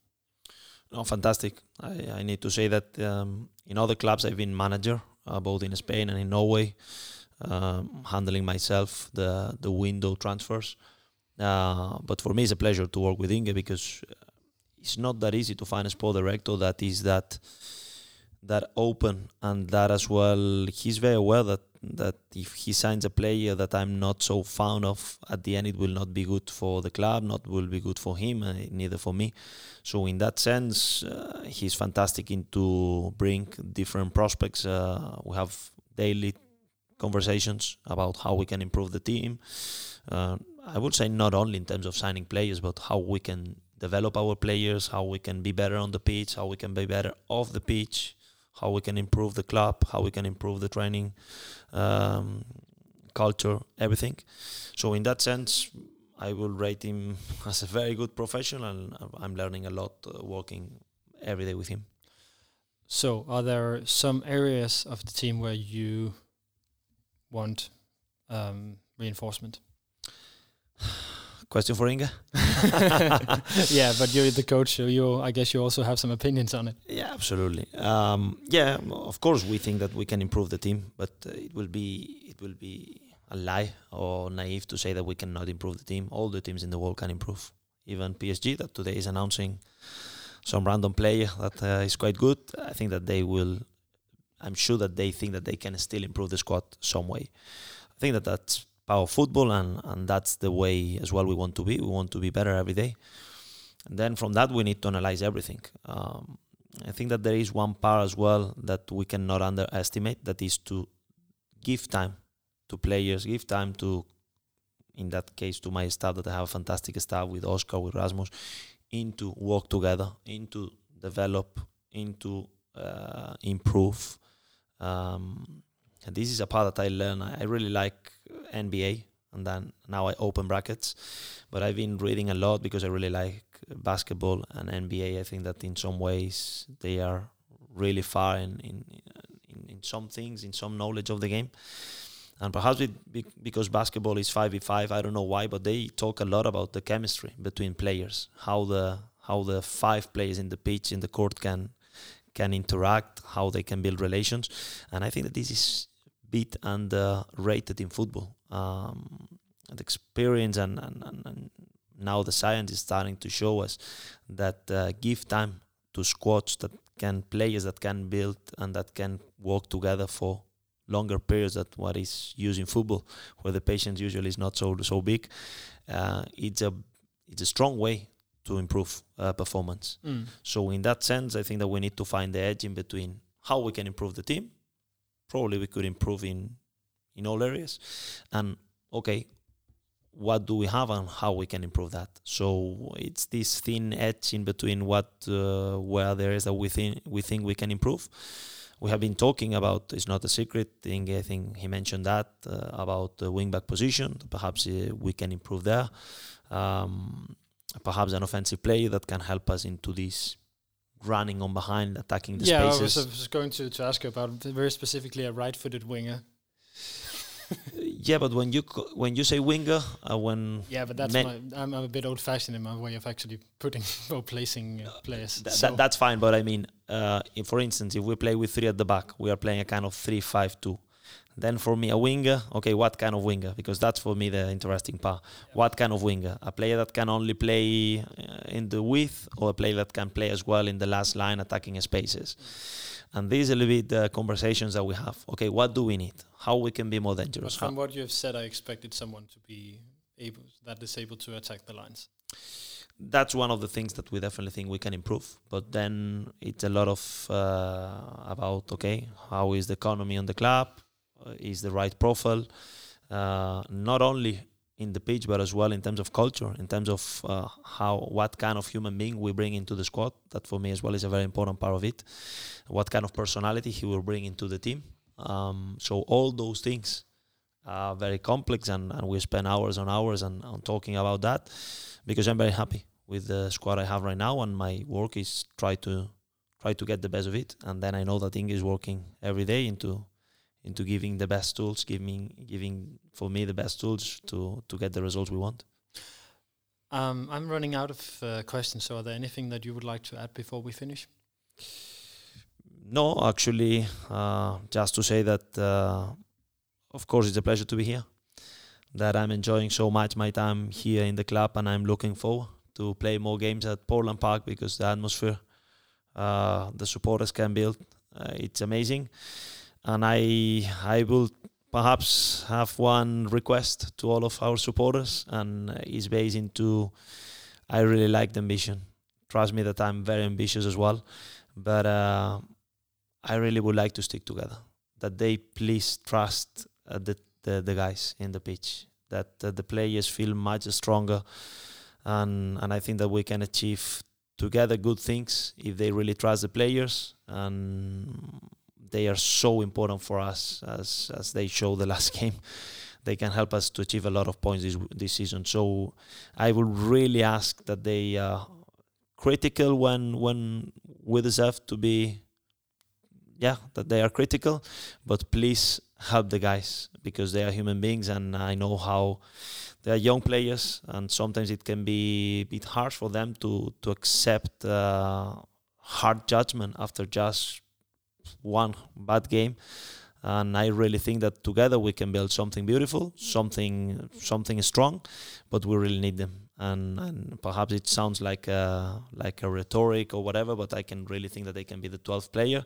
No, fantastic. I, I need to say that um, in other clubs I've been manager, uh, both in Spain and in Norway, um, handling myself the the window transfers. Uh, but for me, it's a pleasure to work with Inge because it's not that easy to find a sport director that is that that open and that as well he's very aware that that if he signs a player that I'm not so fond of at the end it will not be good for the club not will be good for him uh, neither for me. So in that sense uh, he's fantastic into bring different prospects. Uh, we have daily conversations about how we can improve the team. Uh, I would say not only in terms of signing players but how we can develop our players, how we can be better on the pitch, how we can be better off the pitch, how we can improve the club, how we can improve the training um, culture, everything. So in that sense, I will rate him [laughs] as a very good professional, and I'm learning a lot uh, working every day with him. So, are there some areas of the team where you want um, reinforcement? [sighs] [sighs] [sighs] Question for Inge. [laughs] yeah, but you're the coach, so you I guess you also have some opinions on it. Yeah, absolutely. Um, yeah, of course we think that we can improve the team, but uh, it will be it will be a lie or naive to say that we cannot improve the team. All the teams in the world can improve. Even PSG that today is announcing some random player that uh, is quite good. I think that they will. I'm sure that they think that they can still improve the squad some way. I think that that's power football, and and that's the way as well we want to be. We want to be better every day, and then from that we need to analyze everything. Um, I think that there is one part as well that we cannot underestimate. That is to give time to players, give time to, in that case, to my staff that I have a fantastic staff with Oscar, with Rasmus, into work together, into develop, into uh, improve. Um, and this is a part that I learn. I really like NBA, and then now I open brackets. But I've been reading a lot because I really like basketball and NBA. I think that in some ways they are really far in in in, in some things, in some knowledge of the game. And perhaps because basketball is five v five, I don't know why, but they talk a lot about the chemistry between players, how the how the five players in the pitch in the court can can interact, how they can build relations, and I think that this is bit underrated in football. Um, the experience and, and, and, and, now the science is starting to show us that uh, give time to squads that can players that can build and that can work together for longer periods than what is used in football, where the patience usually is not so so big. Uh, it's a it's a strong way to improve uh, performance. Mm. So in that sense, I think that we need to find the edge in between how we can improve the team probably we could improve in in all areas. And okay what do we have and how we can improve that? So it's this thin edge in between what uh, where there is that we think we think we can improve. We have been talking about it's not a secret thing i think he mentioned that uh, about the wingback position. Perhaps uh, we can improve there. Um, perhaps an offensive player that can help us into this running on behind, attacking the yeah, I spaces. was, I was going to, to ask you about very specifically a right-footed winger. [laughs] yeah, but when you co- when you say winger, uh, when Yeah, but that's my. I'm, I'm a bit old-fashioned in my way of actually putting [laughs] or placing uh, players. Th- so that, that's fine, but I mean, uh, for instance, if we play with three at the back, we are playing a kind of three-five-two. Then for me, a winger. Okay, what kind of winger? Because that's for me the interesting part. What kind of winger? A player that can only play uh, in the width, or a player that can play as well in the last line, attacking spaces. And these are a little bit the conversations that we have. Okay, what do we need? How we can be more but dangerous? from How- what you have said, I expected someone to be able that is able to attack the lines. that's one of the things that we definitely think we can improve. But then it's a lot of uh, about okay, how is the economy on the club? Uh, is the right profile? Uh, not only in the pitch, but as well in terms of culture, in terms of uh, how what kind of human being we bring into the squad. That for me as well is a very important part of it. What kind of personality he will bring into the team. Um, so all those things are very complex, and, and we spend hours and hours on, on talking about that because I'm very happy with the squad I have right now, and my work is try to try to get the best of it. And then I know that Inge is working every day into into giving the best tools, giving giving for me the best tools to to get the results we want. Um, I'm running out of uh, questions. So, are there anything that you would like to add before we finish? No, actually, uh, just to say that, uh, of course, it's a pleasure to be here. That I'm enjoying so much my time here in the club, and I'm looking forward to play more games at Portland Park because the atmosphere uh, the supporters can build, uh, it's amazing. And I, I will perhaps have one request to all of our supporters, and it's based into I really like the ambition. Trust me that I'm very ambitious as well, but. Uh, I really would like to stick together. That they please trust uh, the, the the guys in the pitch. That uh, the players feel much stronger, and and I think that we can achieve together good things if they really trust the players. And they are so important for us as as they show the last [laughs] game. They can help us to achieve a lot of points this this season. So I would really ask that they are critical when when we deserve to be yeah, that they are critical, but please help the guys because they are human beings, and I know how they are young players, and sometimes it can be a bit harsh for them to to accept uh, hard judgment after just one bad game. And I really think that together we can build something beautiful, something something strong, but we really need them. And, and perhaps it sounds like a, like a rhetoric or whatever, but I can really think that they can be the 12th player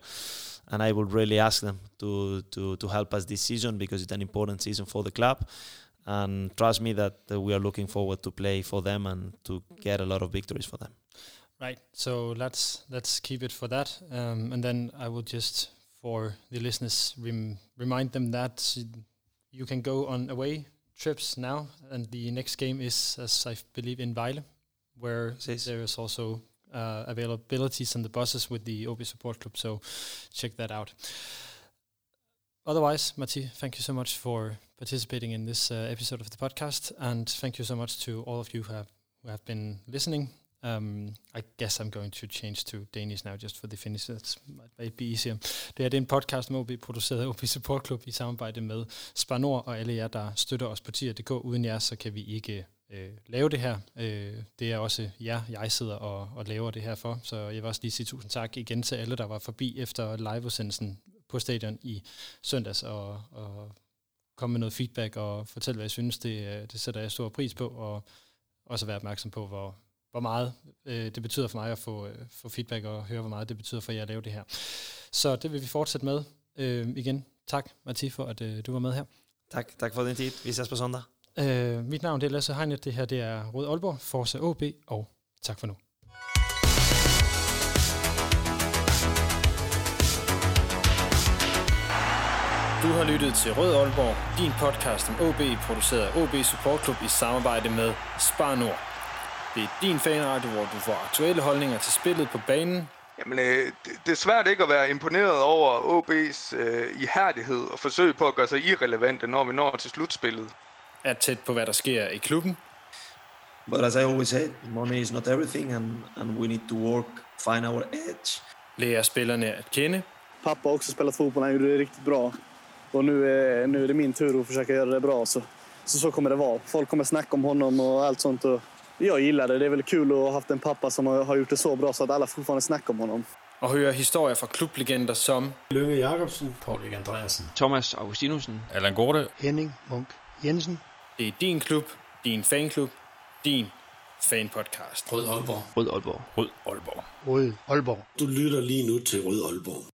and I would really ask them to to to help us this season because it's an important season for the club. And trust me that we are looking forward to play for them and to get a lot of victories for them. Right. So let's let's keep it for that, um, and then I will just for the listeners rem- remind them that you can go on away trips now, and the next game is, as I believe, in Vejle, where Yes. there is also uh, availabilities on the buses with the AaB Support Club. So check that out. Otherwise, Mati, thank you so much for participating in this uh, episode of the podcast, and thank you so much to all of you who have who have been listening. Um, I guess I'm going to change to Danish now, just for the finish. That might be easier. Det her det er en podcast med OB, produceret af OB Support Club i samarbejde med Spanor og alle jer, der støtter os på tier.dk. Uden jer, så kan vi ikke øh, lave det her. Øh, det er også jer, jeg sidder og, og laver det her for. Så jeg vil også lige sige tusind tak igen til alle, der var forbi efter liveudsendelsen på stadion i søndags og, og komme med noget feedback og fortælle, hvad jeg synes. Det, øh, det sætter jeg stor pris på, og også være opmærksom på, hvor, hvor meget øh, det betyder for mig at få, øh, få feedback og høre, hvor meget det betyder for jer at lave det her. Så det vil vi fortsætte med. Øh, igen, tak Mati for, at øh, du var med her. Tak, tak for din tid. Vi ses på søndag. Øh, mit navn det er Lasse Hegnet, det her det er Rød Aalborg, Forza AB, og tak for nu. Du har lyttet til Rød Aalborg, din podcast om OB, produceret af OB Support Club i samarbejde med Spar Nord. Det er din fanradio, hvor du får aktuelle holdninger til spillet på banen, Jamen, øh, det, er svært ikke at være imponeret over OB's øh, ihærdighed og forsøg på at gøre sig irrelevante, når vi når til slutspillet. er tæt på, hvad der sker i klubben, But as I always say, money is not everything, and, and we need to work find our edge. Lærer spillerne at kende. Pappa har också spelat fotboll, han gjorde det riktigt bra. Och nu är, nu är det min tur att försöka göra det bra. Så, så, så kommer det vara. Folk kommer snacka om honom och allt sånt. Och jag gillar det. Det är väl kul att ha haft en pappa som har, gjort det så bra så att alla fortfarande snackar om honom. Og høre historier fra klublegender som Lønge Jacobsen. Paul Andreasen. Thomas Augustinusen. Allan Gorte. Henning Munk Jensen. Det er din klub, din fanklub, din fanpodcast. Rød Aalborg. Rød Aalborg. Rød Aalborg. Rød Aalborg. Du lytter lige nu til Rød Aalborg.